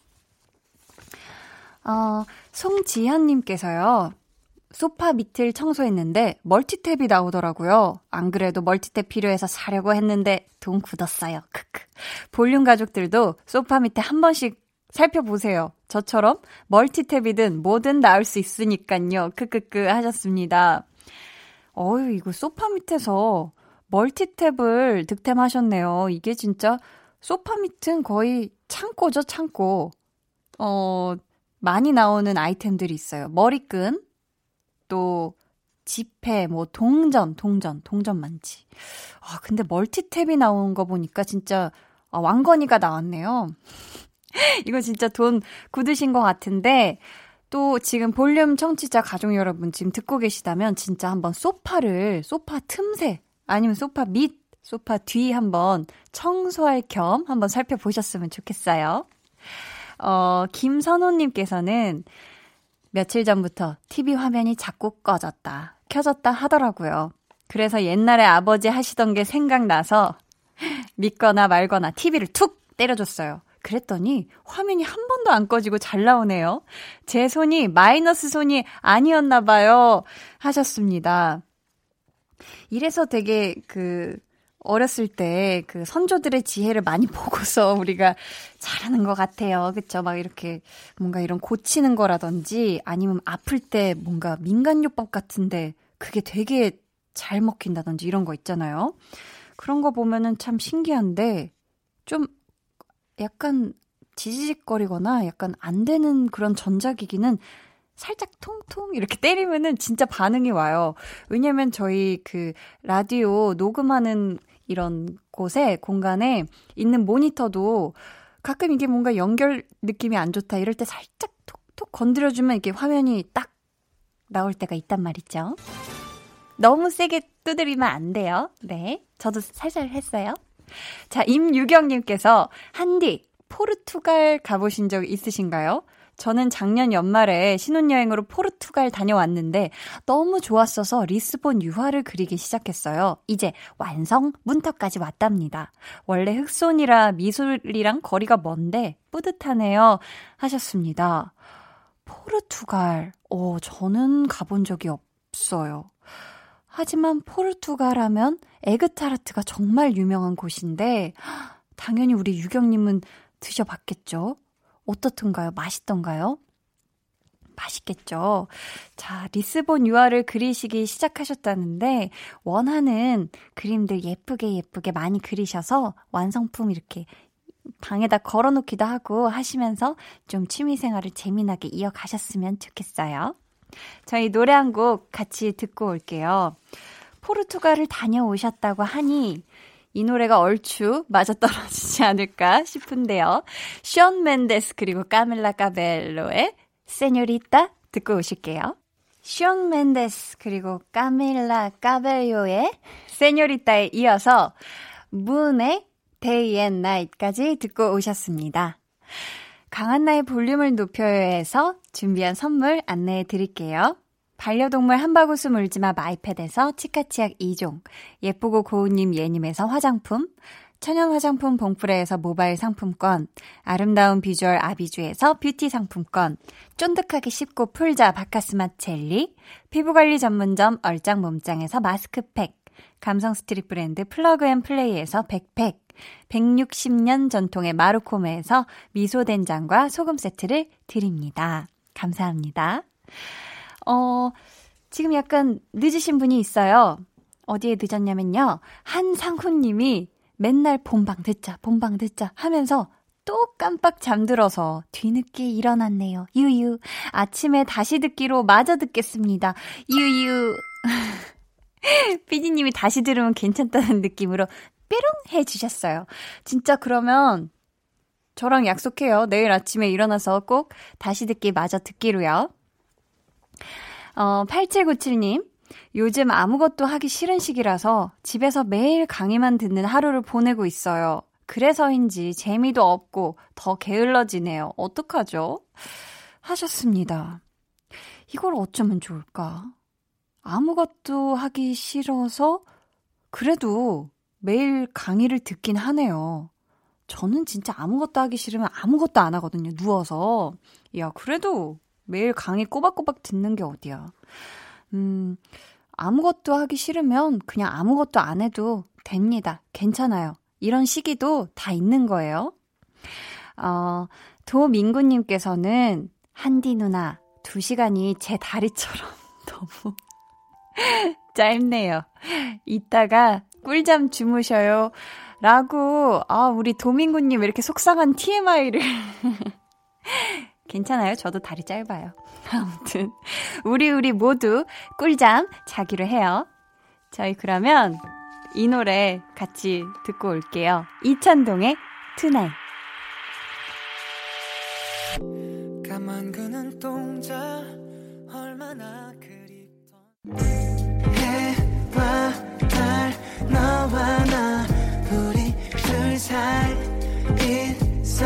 어, 송지현님께서요. 소파 밑을 청소했는데 멀티탭이 나오더라고요. 안 그래도 멀티탭 필요해서 사려고 했는데 돈 굳었어요. 크크. 볼륨 가족들도 소파 밑에 한 번씩 살펴보세요. 저처럼 멀티탭이든 뭐든 나올 수 있으니깐요. 크크크 하셨습니다. 어유 이거 소파 밑에서 멀티탭을 득템하셨네요. 이게 진짜 소파 밑은 거의 창고죠, 창고. 어, 많이 나오는 아이템들이 있어요. 머리끈, 또 지폐, 뭐 동전, 동전, 동전 많지. 아, 근데 멀티탭이 나온 거 보니까 진짜 아, 왕건이가 나왔네요. 이거 진짜 돈 굳으신 것 같은데 또 지금 볼륨 청취자 가족 여러분 지금 듣고 계시다면 진짜 한번 소파를 소파 틈새 아니면 소파 밑 소파 뒤 한번 청소할 겸 한번 살펴보셨으면 좋겠어요. 어, 김선호님께서는 며칠 전부터 TV 화면이 자꾸 꺼졌다, 켜졌다 하더라고요. 그래서 옛날에 아버지 하시던 게 생각나서 믿거나 말거나 TV를 툭 때려줬어요. 그랬더니 화면이 한 번도 안 꺼지고 잘 나오네요. 제 손이 마이너스 손이 아니었나 봐요. 하셨습니다. 이래서 되게 그 어렸을 때 그 선조들의 지혜를 많이 보고서 우리가 잘하는 것 같아요. 그쵸? 막 이렇게 뭔가 이런 고치는 거라든지 아니면 아플 때 뭔가 민간요법 같은데 그게 되게 잘 먹힌다든지 이런 거 있잖아요. 그런 거 보면은 참 신기한데 좀 약간 지지직거리거나 약간 안 되는 그런 전자기기는 살짝 통통 이렇게 때리면은 진짜 반응이 와요. 왜냐면 저희 그 라디오 녹음하는 이런 곳에 공간에 있는 모니터도 가끔 이게 뭔가 연결 느낌이 안 좋다 이럴 때 살짝 톡톡 건드려주면 이게 화면이 딱 나올 때가 있단 말이죠. 너무 세게 두드리면 안 돼요. 네. 저도 살살 했어요. 자, 임유경님께서, 한디, 포르투갈 가보신 적 있으신가요? 저는 작년 연말에 신혼여행으로 포르투갈 다녀왔는데 너무 좋았어서 리스본 유화를 그리기 시작했어요. 이제 완성 문턱까지 왔답니다. 원래 흑손이라 미술이랑 거리가 먼데 뿌듯하네요. 하셨습니다. 포르투갈, 어, 저는 가본 적이 없어요. 하지만 포르투갈 하면 에그타르트가 정말 유명한 곳인데, 당연히 우리 유경님은 드셔봤겠죠? 어떻던가요? 맛있던가요? 맛있겠죠. 자, 리스본 유화를 그리시기 시작하셨다는데, 원하는 그림들 예쁘게 예쁘게 많이 그리셔서 완성품 이렇게 방에다 걸어 놓기도 하고 하시면서 좀 취미 생활을 재미나게 이어가셨으면 좋겠어요. 저희 노래 한 곡 같이 듣고 올게요. 포르투갈을 다녀오셨다고 하니 이 노래가 얼추 맞아떨어지지 않을까 싶은데요. 션 맨데스 그리고 까밀라 까벨로의 Señorita 듣고 오실게요. 션 맨데스 그리고 까밀라 까벨로의 Señorita에 이어서 문의 데이 앤 나잇까지 듣고 오셨습니다. 강한나의 볼륨을 높여요에서 준비한 선물 안내해 드릴게요. 반려동물 한바구스 물지마 마이패드에서 치카치약 2종, 예쁘고 고운님 예님에서 화장품, 천연 화장품 봉프레에서 모바일 상품권, 아름다운 비주얼 아비주에서 뷰티 상품권, 쫀득하게 씹고 풀자 박카스맛 젤리, 피부관리 전문점 얼짱 몸짱에서 마스크팩, 감성 street 브랜드 Plug and Play에서 백팩, 160년 전통의 마루코메에서 미소된장과 소금 세트를 드립니다. 감사합니다. 어, 지금 약간 늦으신 분이 있어요. 어디에 늦었냐면요. 한상훈 님이 맨날 본방 듣자, 본방 듣자 하면서 또 깜빡 잠들어서 뒤늦게 일어났네요. 유유. 아침에 다시 듣기로 마저 듣겠습니다. 유유. 피디님이 다시 들으면 괜찮다는 느낌으로 뾰롱 해주셨어요. 진짜 그러면 저랑 약속해요. 내일 아침에 일어나서 꼭 다시 듣기 마저 듣기로요. 어, 8797님. 요즘 아무것도 하기 싫은 시기라서 집에서 매일 강의만 듣는 하루를 보내고 있어요. 그래서인지 재미도 없고 더 게을러지네요. 어떡하죠? 하셨습니다. 이걸 어쩌면 좋을까? 아무것도 하기 싫어서 그래도 매일 강의를 듣긴 하네요. 저는 진짜 아무것도 하기 싫으면 아무것도 안 하거든요. 누워서. 야, 그래도 매일 강의 꼬박꼬박 듣는 게 어디야. 음, 아무것도 하기 싫으면 그냥 아무것도 안 해도 됩니다. 괜찮아요. 이런 시기도 다 있는 거예요. 어, 도민구님께서는 한디 누나, 두 시간이 제 다리처럼 너무 짧네요. 이따가 꿀잠 주무셔요. 라고, 아, 우리 도민구님 이렇게 속상한 TMI를. 괜찮아요. 저도 다리 짧아요. 아무튼, 우리, 우리 모두 꿀잠 자기로 해요. 저희 그러면 이 노래 같이 듣고 올게요. 이찬동의 Tonight. 가만 그 눈동자 얼마나 그립던 해와 달 너와 나 우리 둘 사이 있어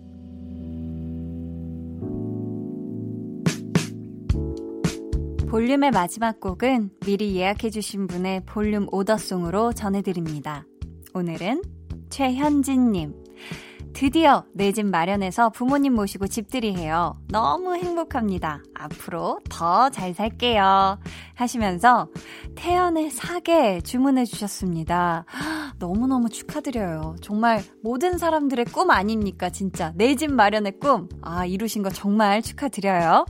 볼륨의 마지막 곡은 미리 예약해주신 분의 볼륨 오더송으로 전해드립니다. 오늘은 최현진님. 드디어 내 집 마련해서 부모님 모시고 집들이 해요. 너무 행복합니다. 앞으로 더 잘 살게요. 하시면서 태연의 사계 주문해 주셨습니다. 너무너무 축하드려요. 정말 모든 사람들의 꿈 아닙니까, 진짜. 내 집 마련의 꿈. 아, 이루신 거 정말 축하드려요.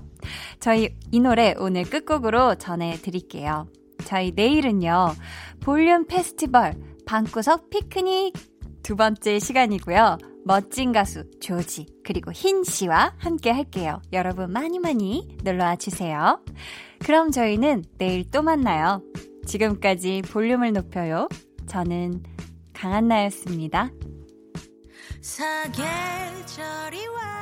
저희 이 노래 오늘 끝곡으로 전해드릴게요. 저희 내일은요, 볼륨 페스티벌 방구석 피크닉 두 번째 시간이고요. 멋진 가수 조지 그리고 흰 씨와 함께 할게요. 여러분 많이 많이 놀러와 주세요. 그럼 저희는 내일 또 만나요. 지금까지 볼륨을 높여요. 저는 강한나였습니다. 사계절이 와